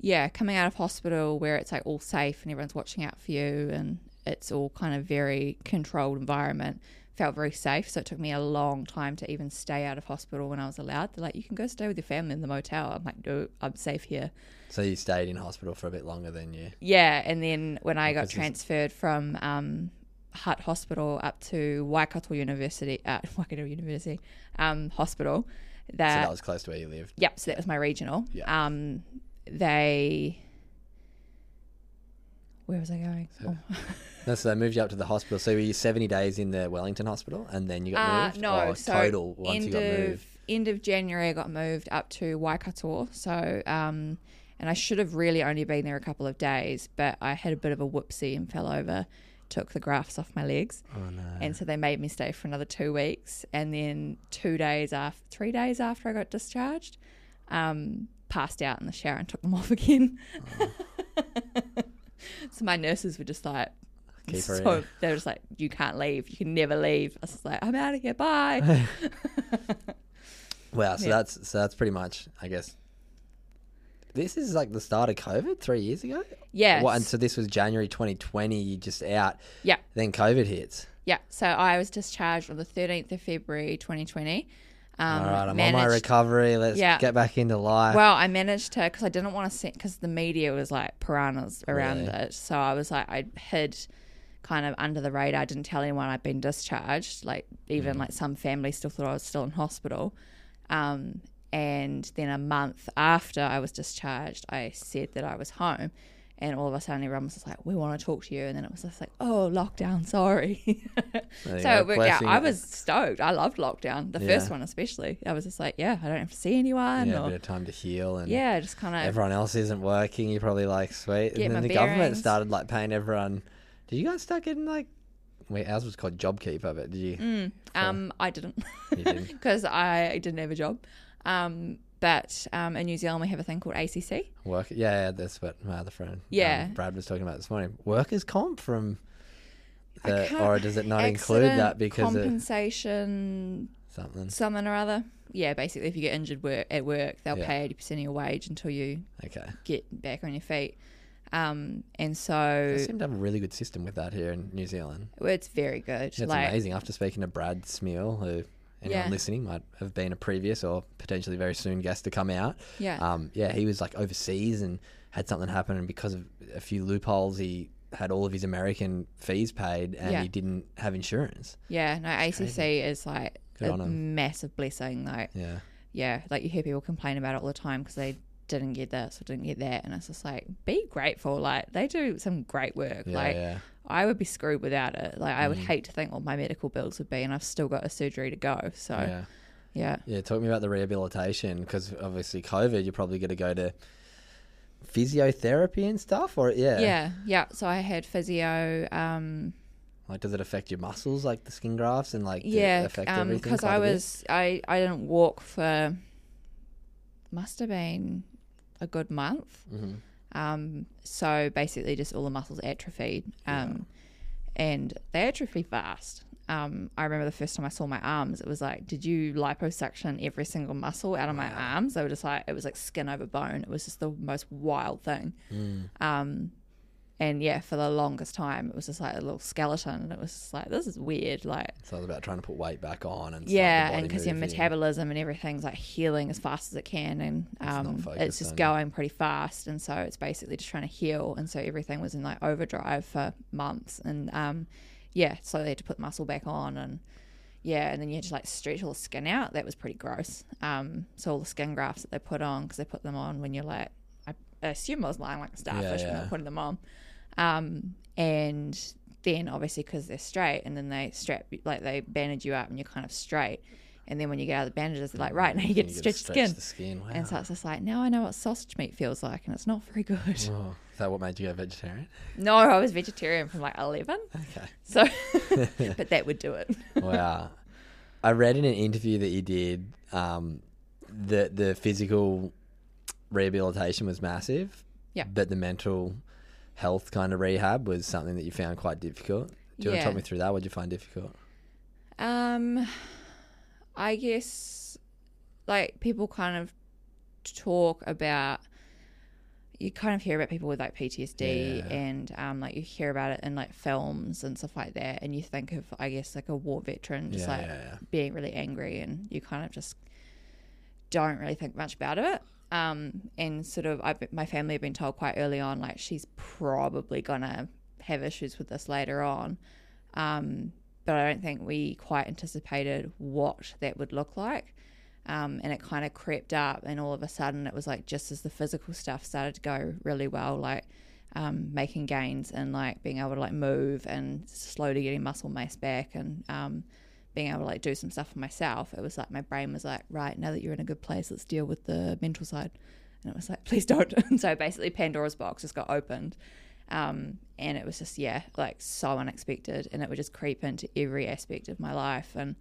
yeah coming out of hospital where it's like all safe and everyone's watching out for you and it's all kind of very controlled environment felt very safe so it took me a long time to even stay out of hospital when i was allowed they're like you can go stay with your family in the motel i'm like no i'm safe here So you stayed in hospital for a bit longer than you. yeah and then when i got this- transferred from um Hutt Hospital up to Waikato University, uh, Waikato University um, Hospital. So That, that was close to where you lived. Yep, so that was my regional. Yeah. Um, they. Where was I going? Oh. No, so they moved you up to the hospital. So were you 70 days in the Wellington hospital and then you got Uh, moved? no, Or so total once end you got of moved. end of January, I got moved up to Waikato. So, um, and I should have really only been there a couple of days, but I had a bit of a whoopsie and fell over, took the grafts off my legs, Oh no. and so they made me stay for another two weeks. And then two days after, three days after I got discharged, um, passed out in the shower and took them off again. Oh. so my nurses were just like. Keep her so in. they were just like, you can't leave. You can never leave. I was just like, I'm out of here. Bye. Wow, so Yeah. that's so that's pretty much, I guess. This is like the start of COVID three years ago. Yes. What? And so this was January 2020. You just out. Yeah. Then COVID hits. Yeah. So I was discharged on the 13th of February 2020. Um, All right, I'm on my recovery. Let's Yeah. get back into life. Well, I managed to because I didn't want to see because the media was like piranhas around Really? it. So I was like, I hid kind of under the radar. I didn't tell anyone I'd been discharged. Like even Mm. like some family still thought I was still in hospital. Um, and then a month after I was discharged, I said that I was home. And all of a sudden, everyone was just like, "We want to talk to you." And then it was just like, "Oh, lockdown, sorry." So it worked out. I was stoked. I loved lockdown, the first one especially. I was just like, "Yeah, I don't have to see anyone." yeah, a bit of time to heal and yeah, just kind of everyone else isn't working. You're probably like sweet, and then the government started like paying everyone. Did you guys start getting like? Wait, ours was called JobKeeper, but did you? Um, I didn't You didn't. because I didn't have a job. Um, but um, in New Zealand, we have a thing called ACC. Work. Yeah, yeah, that's what my other friend, Yeah. um, Brad was talking about this morning. Workers' comp from. The, or does it not include that because of compensation, something? something or other? Yeah, basically, if you get injured work at work, they'll Yeah. pay eighty percent of your wage until you Okay. get back on your feet. Um, and so They seem to have a really good system with that here in New Zealand. it's very good. It's like, amazing. After speaking to Brad Smeele, who anyone Yeah. listening might have been a previous or potentially very soon guest to come out. Yeah. Um, yeah, he was like overseas and had something happen, and because of a few loopholes, he had all of his American fees paid, and Yeah. he didn't have insurance. Yeah, no, ACC is like Good a massive blessing. Like, Yeah. yeah, like you hear people complain about it all the time because they didn't get this or didn't get that, and it's just like be grateful. Like they do some great work. Yeah, like yeah. I would be screwed without it. Like I Mm. would hate to think what my medical bills would be, and I've still got a surgery to go. So Yeah. yeah, Yeah, talk me about the rehabilitation because obviously COVID, you're probably going to go to physiotherapy and stuff, or yeah, yeah, yeah. So I had physio. Um, Like, does it affect your muscles, like the skin grafts, and like yeah, affect um, everything? because I was I I didn't walk for must have been a good month. Mhm. Um, so basically, just all the muscles atrophied, um, and they atrophy fast. Um, I remember the first time I saw my arms, it was like, did you liposuction every single muscle out of my arms? They were just like, it was like skin over bone. It was just the most wild thing. Mm. Um, and yeah, for the longest time, it was just like a little skeleton, and it was just like, this is weird. Like, So it's about trying to put weight back on and yeah, and because your metabolism and everything's like healing as fast as it can, and um, focused it's just going pretty fast, and so it's basically just trying to heal, and so everything was in like overdrive for months, and um, yeah, so they had to put muscle back on, and yeah, and then you had to like stretch all the skin out. That was pretty gross. Um, so all the skin grafts that they put on, because they put them on when you're like, I assume I was lying like a starfish when they yeah. were putting them on. Um, and then obviously because they're straight, and then they strap like they bandage you up, and you're kind of straight. And then when you get out of the bandages, they're like, right now you get to You stretch, skin. the skin. Wow. And so it's just like, now I know what sausage meat feels like, and it's not very good. Oh, is that what made you go vegetarian? No, I was vegetarian from like 11. Okay. So, but that would do it. wow. I read in an interview that you did um, that the physical rehabilitation was massive. Yeah. But the mental health kind of rehab was something that you found quite difficult. Do you want to talk me through that? What did you find difficult? Um, I guess like people kind of talk about. You kind of hear about people with like PTSD, Yeah. and um, like you hear about it in like films and stuff like that, and you think of I guess like a war veteran just Yeah, like yeah, yeah. being really angry, and you kind of just don't really think much about it. Um, and sort of, I've, my family have been told quite early on, like she's probably gonna have issues with this later on. Um, but I don't think we quite anticipated what that would look like. Um, and it kind of crept up, and all of a sudden, it was like just as the physical stuff started to go really well, like um, making gains and like being able to like move and slowly getting muscle mass back and um, being able to like do some stuff for myself. It was like my brain was like, right now that you're in a good place, let's deal with the mental side. And it was like, please don't. And so basically, Pandora's box just got opened. Um, and it was just, yeah, like so unexpected. And it would just creep into every aspect of my life. And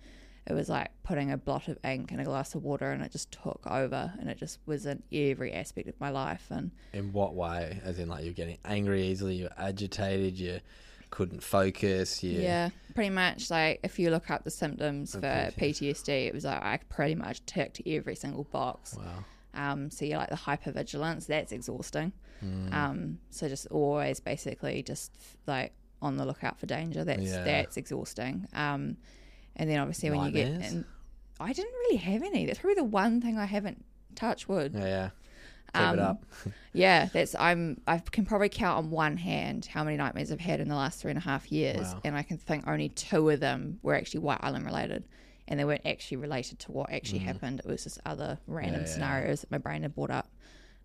it was like putting a blot of ink in a glass of water and it just took over. And it just was in every aspect of my life. And In what way? As in, like, you're getting angry easily, you're agitated, you couldn't focus, you. yeah, pretty much like if you look up the symptoms for PTSD, it was like I pretty much ticked every single box. Wow. Um, so you're like the hypervigilance, that's exhausting. Mm. Um, so just always basically just like on the lookout for danger. That's Yeah. that's exhausting. Um, and then obviously when you get, Nightmares? and I didn't really have any. That's probably the one thing I haven't touched wood. Yeah, yeah. Um, it up. Yeah, that's I'm I can probably count on one hand how many nightmares I've had in the last three and a half years, Wow. and I can think only two of them were actually White Island related, and they weren't actually related to what actually happened. It was just other random Mm. Yeah, yeah. scenarios that my brain had brought up.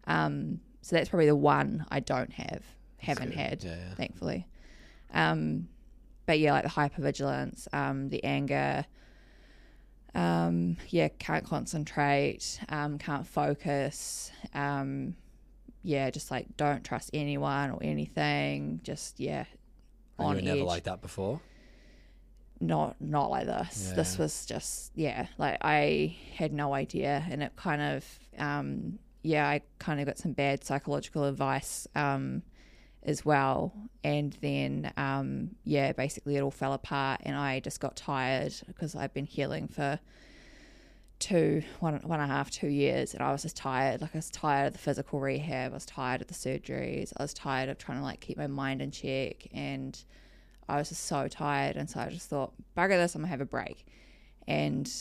Um, so that's probably the one I don't have, haven't had, thankfully. Um, but yeah, like the hypervigilance, um, the anger. Um, yeah, can't concentrate, um, can't focus. Um, yeah, just like don't trust anyone or anything. Just yeah, And on you were never edge. like that before? not not like this. This was just yeah, like I had no idea, and it kind of um, yeah, I kind of got some bad psychological advice um, as well, and then um, yeah, basically it all fell apart, and I just got tired because I've been healing for two one one and a half two years and I was just tired. Like I was tired of the physical rehab. I was tired of the surgeries. I was tired of trying to like keep my mind in check and I was just so tired. And so I just thought bugger this I'm gonna have a break. And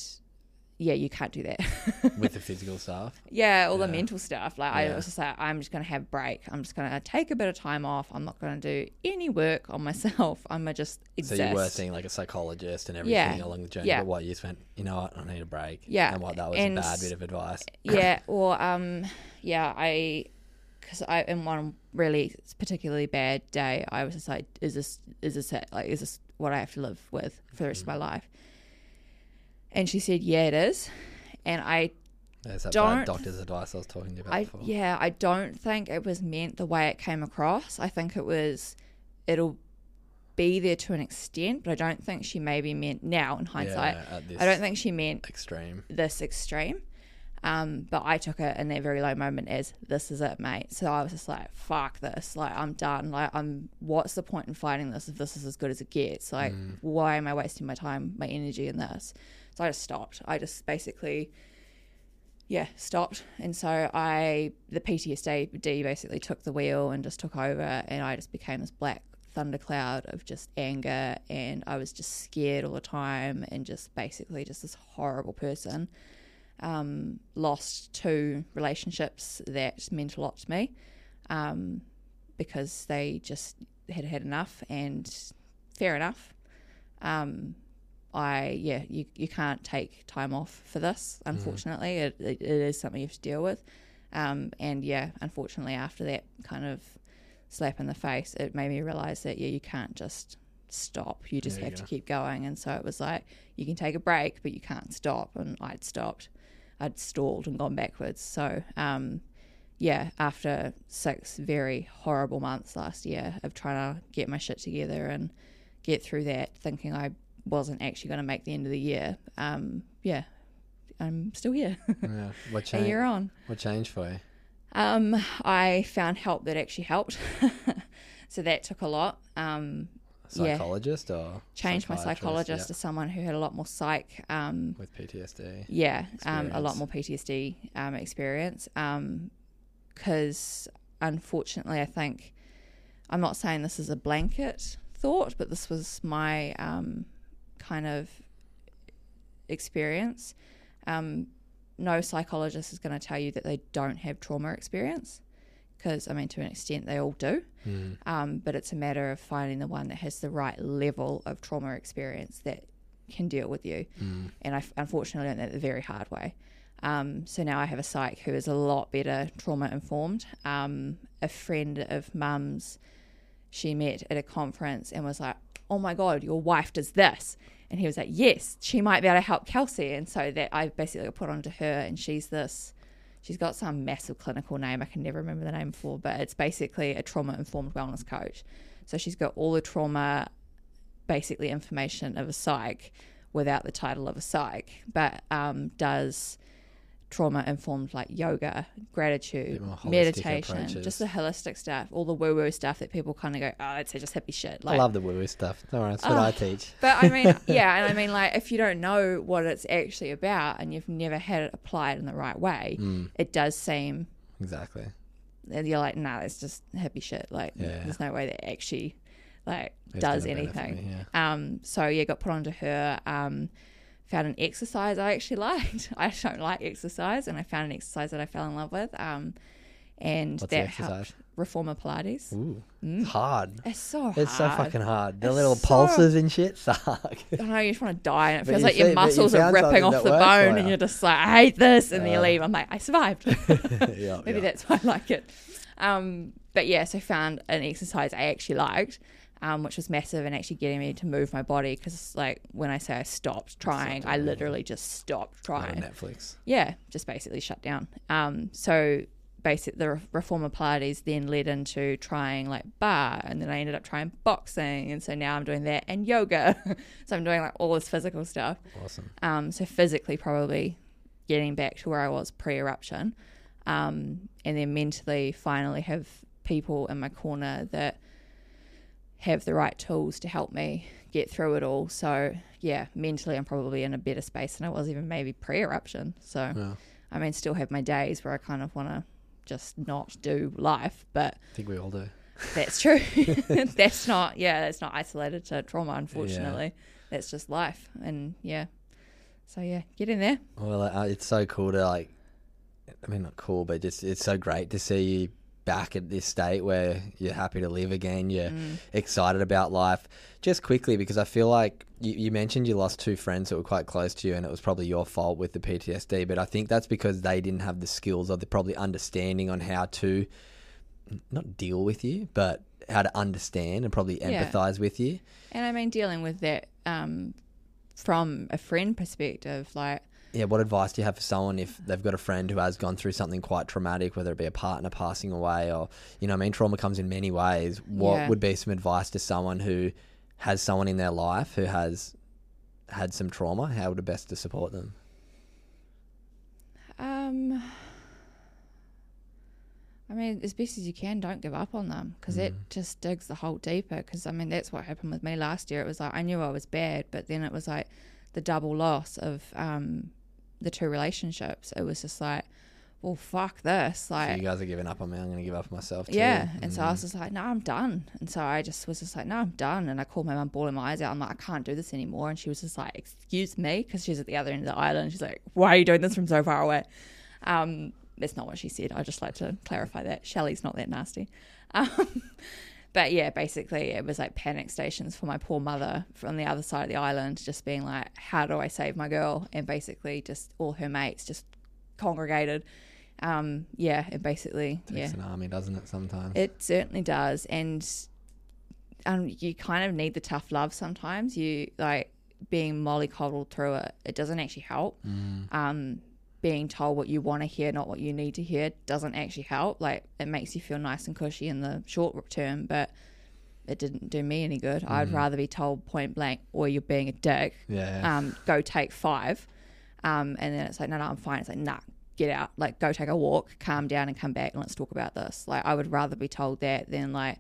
yeah, you can't do that. with the physical stuff. yeah, all the mental stuff. Like I was just like, I'm just gonna have a break. I'm just gonna take a bit of time off. I'm not gonna do any work on myself. I'm gonna just So you were seeing like a psychologist and everything Yeah. along the journey, Yeah. but what you spent, you know what, I need a break. Yeah, and what that was and- a bad bit of advice. yeah, or um, yeah, I, because I in one really particularly bad day, I was just like, is this is this it? Like, is this what I have to live with for the rest of my life? And she said, yeah, it is. And I There's that Don't- bad doctor's advice I was talking about I before. yeah, I don't think it was meant the way it came across. I think it was it'll be there to an extent, but I don't think she maybe meant now in hindsight. Yeah, I don't think she meant extreme. this extreme. Um, but I took it in that very low moment as this is it, mate. So I was just like, fuck this. Like I'm done. Like I'm what's the point in fighting this if this is as good as it gets? Like why am I wasting my time, my energy in this? So I just stopped. I just basically yeah, stopped. And so I, the PTSD basically took the wheel and just took over, and I just became this black thundercloud of just anger, and I was just scared all the time, and just basically just this horrible person. Um, lost two relationships that meant a lot to me um, because they just had had enough, and fair enough. Um, I yeah, you you can't take time off for this. Unfortunately, it, it, it is something you have to deal with. Um, and yeah, unfortunately, after that kind of slap in the face, it made me realize that yeah, you can't just stop. You just There you have to keep going. And so it was like you can take a break, but you can't stop. And I'd stopped. I'd stalled and gone backwards. So um, yeah, after six very horrible months last year of trying to get my shit together and get through that, thinking I wasn't actually going to make the end of the year. Um, yeah, I'm still here, Yeah. What change, a year on. What changed for you? Um, I found help that actually helped, so that took a lot. Um, Yeah. Psychologist or changed my psychologist to someone who had a lot more psych. Um, with PTSD. yeah, um, a lot more PTSD um, experience. Because unfortunately, I think I'm not saying this is a blanket thought, but this was my um, kind of experience. Um, no psychologist is going to tell you that they don't have trauma experience, because I mean, to an extent, they all do. Mm. Um, but it's a matter of finding the one that has the right level of trauma experience that can deal with you. Mm. And I unfortunately learned that the very hard way. Um, so now I have a psych who is a lot better trauma informed. Um, a friend of mum's, she met at a conference and was like, "Oh my god, your wife does this," and he was like, "Yes, she might be able to help Kelsey." And so that I basically put onto her, and she's this. She's got some massive clinical name I can never remember the name for, but it's basically a trauma informed wellness coach. So she's got all the trauma, basically information of a psych, without the title of a psych, but um, does trauma informed like yoga, gratitude, Bit more holistic meditation, approaches. just the holistic stuff, all the woo woo stuff that people kind of go, oh, it's just hippie shit. Like, I love the woo woo stuff. That's what. I teach. but I mean, yeah, and I mean, like, if you don't know what it's actually about and you've never had it applied in the right way, Mm, it does seem exactly. and you're like, nah, it's just hippie shit. Like, Yeah. there's no way that actually like It's does anything. me, yeah. Um, so yeah, got put onto her. Um, found an exercise I actually liked. I don't like exercise, and I found an exercise that I fell in love with. Um, and What's that helped reformer Pilates. Ooh, it's hard. It's so hard. It's so fucking hard. The It's little so- pulses and shit suck. I know you just want to die, and it But feels you like your see- but you muscles are ripping off the bone, and you. you're just like, I hate this, and then you Uh. leave. I'm like, I survived. yeah, Maybe yeah. that's why I like it. Um, but yeah, so I found an exercise I actually liked, um, which was massive and actually getting me to move my body because, like, when I say I stopped trying, I literally just stopped trying. Netflix. Yeah, just basically shut down. Um, so basic the reformer Pilates then led into trying like barre, and then I ended up trying boxing, and so now I'm doing that and yoga. so I'm doing like all this physical stuff. Awesome. Um, so physically, probably getting back to where I was pre-eruption, um, and then mentally, finally have people in my corner that have the right tools to help me get through it all. So yeah, mentally, I'm probably in a better space than I was even maybe pre-eruption. So Yeah. I mean, still have my days where I kind of want to just not do life, but I think we all do. that's true. that's not, yeah, that's not isolated to trauma, unfortunately. That's just life. And yeah. So yeah, get in there. Well, uh, it's so cool to like. I mean, not cool, but just it's so great to see you back at this state where you're happy to live again. You're excited about life. Just quickly, because I feel like you, you mentioned you lost two friends that were quite close to you, and it was probably your fault with the PTSD. But I think that's because they didn't have the skills or the probably understanding on how to not deal with you, but how to understand and probably Yeah. empathize with you. And I mean, dealing with that um, from a friend perspective, like Yeah, what advice do you have for someone if they've got a friend who has gone through something quite traumatic, whether it be a partner passing away or, you know, I mean, trauma comes in many ways. What Yeah. would be some advice to someone who has someone in their life who has had some trauma? How would it best to support them? Um, I mean, as best as you can, don't give up on them because it just digs the hole deeper. Because I mean, that's what happened with me last year. It was like I knew I was bad, but then it was like the double loss of um, the two relationships. It was just like, well, fuck this. So Like, you guys are giving up on me. I'm going to give up on myself too. yeah. And so I Mm. was just like, no, I'm done. And so I just was just like, no, I'm done. And I called my mum, bawling my eyes out. I'm like, I can't do this anymore. And she was just like, excuse me, because she's at the other end of the island. She's like, why are you doing this from so far away? Um, that's not what she said. I just like to clarify that. Shelley's not that nasty. Um, but yeah, basically, it was like panic stations for my poor mother from the other side of the island, just being like, how do I save my girl? And basically, just all her mates just congregated. Um, yeah, and basically, yeah, Takes an army, doesn't it, sometimes? it certainly does, and um, you kind of need the tough love sometimes. You like being mollycoddled through it. It doesn't actually help. Um, being told what you want to hear, not what you need to hear, doesn't actually help. Like it makes you feel nice and cushy in the short term, but it didn't do me any good. I'd rather be told point blank, or you're being a dick. yeah. Um, go take five. Um, and then it's like, no, no, I'm fine. It's like, nah, get out. Like, go take a walk, calm down, and come back, and let's talk about this. Like, I would rather be told that than like,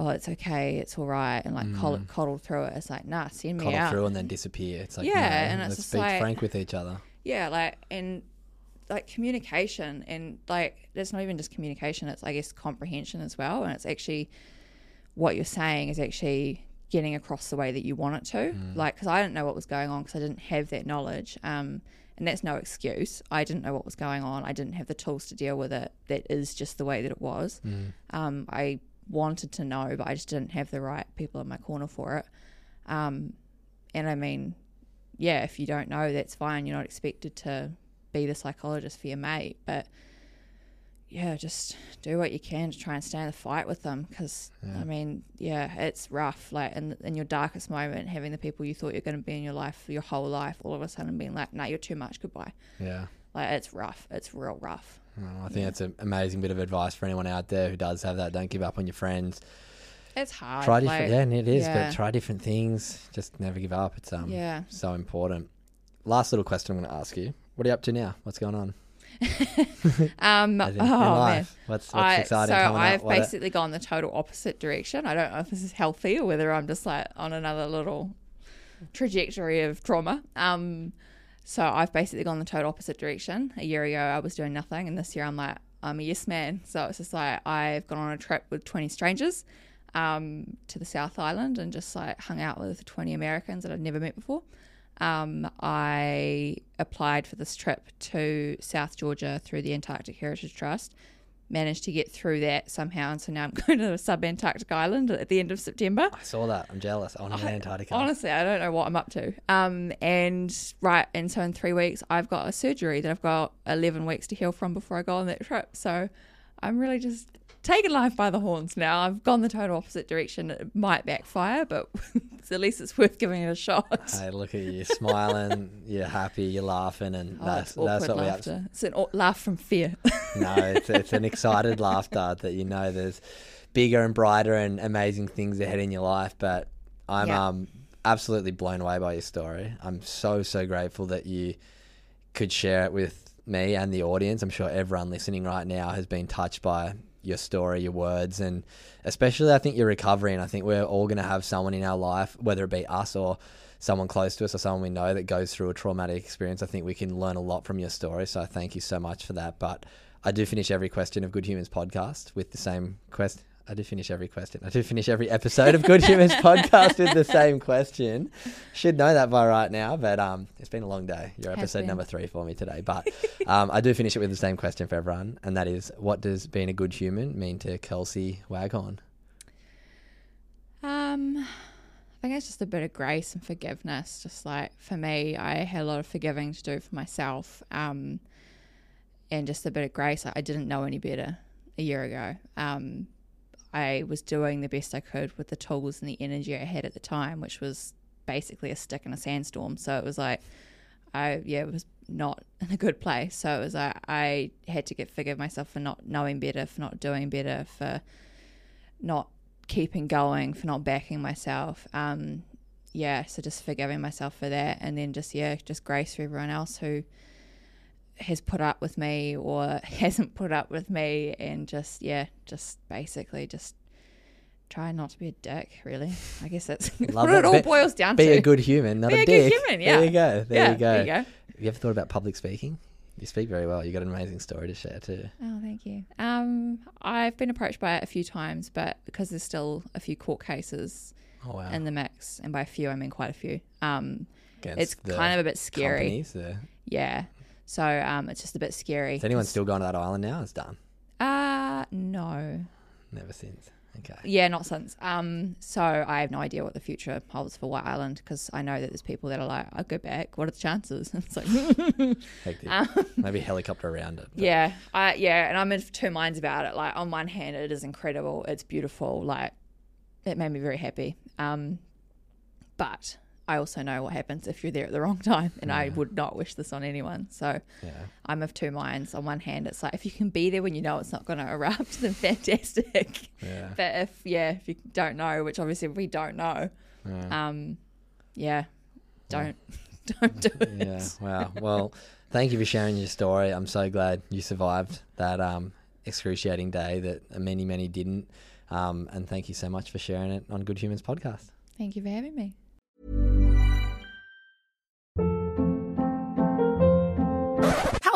oh, it's okay, it's all right, and like coddle, coddle through it. It's like, nah, send me Coddle out. through and then disappear. It's like, Yeah, no, and it's let's just be like- frank with each other. Yeah, like and like communication and like it's not even just communication, it's I guess comprehension as well. And it's actually what you're saying is actually getting across the way that you want it to. Like, because I didn't know what was going on because I didn't have that knowledge. Um, and that's no excuse. I didn't know what was going on. I didn't have the tools to deal with it. That is just the way that it was. Um, I wanted to know, but I just didn't have the right people in my corner for it. Um, and I mean, yeah, if you don't know, that's fine. You're not expected to be the psychologist for your mate, but yeah, just do what you can to try and stay in the fight with them. Because I mean, yeah, it's rough. Like in in your darkest moment, having the people you thought you're going to be in your life for your whole life, all of a sudden being like, "No, you're too much. Goodbye." Yeah. Like it's rough. It's real rough. Well, I think that's an amazing bit of advice for anyone out there who does have that. Don't give up on your friends. It's hard. try different, like- yeah, and it is, yeah. but try different things. Just never give up. It's um, Yeah. so important. Last little question I'm going to ask you: What are you up to now? What's going on? Um, in oh man. What's, what's I, exciting so coming I've up? Basically gone the total opposite direction. I don't know if this is healthy or whether I'm just like on another little trajectory of trauma. Um, so I've basically gone the total opposite direction. A year ago, I was doing nothing, and this year I'm like, I'm a yes man. So it's just like I've gone on a trip with 20 strangers um, to the South Island and just like hung out with 20 Americans that I'd never met before. Um, I applied for this trip to South Georgia through the Antarctic Heritage Trust. Managed to get through that somehow, and so now I'm going to a sub-Antarctic island at the end of September. I saw that. I'm jealous. I want to Antarctica. Honestly, I don't know what I'm up to. Um, and right, and so in three weeks, I've got a surgery that I've got 11 weeks to heal from before I go on that trip. So I'm really just taking life by the horns now. I've gone the total opposite direction. It might backfire, but at least it's worth giving it a shot. Hey, look at you, smiling. you're happy. You're laughing, and Oh, that's that's what we have. laughter. It's an au- laugh from fear. No, it's it's an excited laughter that you know there's bigger and brighter and amazing things ahead in your life. But I'm Yeah. um absolutely blown away by your story. I'm so so grateful that you could share it with me and the audience. I'm sure everyone listening right now has been touched by your story, your words, and especially I think your recovery. And I think we're all going to have someone in our life, whether it be us or someone close to us or someone we know that goes through a traumatic experience. I think we can learn a lot from your story. So thank you so much for that. But I do finish every question of Good Humans podcast with the same quest. I do finish every question. I do finish every episode of Good Humans podcast with the same question. Should know that by right now, but um, it's been a long day. You're episode number three for me today, but um, I do finish it with the same question for everyone, and that is, what does being a good human mean to Kelsey Waghorn? Um, I think it's just a bit of grace and forgiveness. Just like for me, I had a lot of forgiving to do for myself. Um, and just a bit of grace. I didn't know any better a year ago. Um, I was doing the best I could with the tools and the energy I had at the time, which was basically a stick in a sandstorm. So it was like, I yeah, it was not in a good place. So it was like I had to get forgive myself for not knowing better, for not doing better, for not keeping going, for not backing myself. Um, yeah, so just forgiving myself for that, and then just yeah, just grace for everyone else who has put up with me or hasn't put up with me, and just yeah, just basically just try not to be a dick. Really, I guess that's what it it. all Be- boils down Be to. Be a good human, not Be a a good dick. human, There yeah. you go. There yeah, you go. There you go. Have you ever thought about public speaking? You speak very well. You got an amazing story to share too. Oh, thank you. Um, I've been approached by it a few times, but because there's still a few court cases Oh wow! in the mix, and by a few I mean quite a few. Um, Against it's kind of a bit scary. Yeah. So um, it's just a bit scary. Is anyone still going to that island now? It's done. Uh no. Never since. Okay. Yeah, not since. Um, so I have no idea what the future holds for White Island because I know that there's people that are like, I'll go back. What are the chances? it's like, Hectic. um, Maybe helicopter around it. but- yeah, I yeah, and I'm in two minds about it. Like on one hand, it is incredible, it's beautiful, like it made me very happy. Um, but I also know what happens if you're there at the wrong time, and I would not wish this on anyone. So Yeah. I'm of two minds. On one hand, it's like if you can be there when you know it's not going to erupt, then fantastic. Yeah. But if yeah, if you don't know, which obviously we don't know, Yeah. um, yeah, don't don't do it. Yeah. Wow. Well, thank you for sharing your story. I'm so glad you survived that um, excruciating day that many, many didn't. Um, and thank you so much for sharing it on Good Humans podcast. Thank you for having me.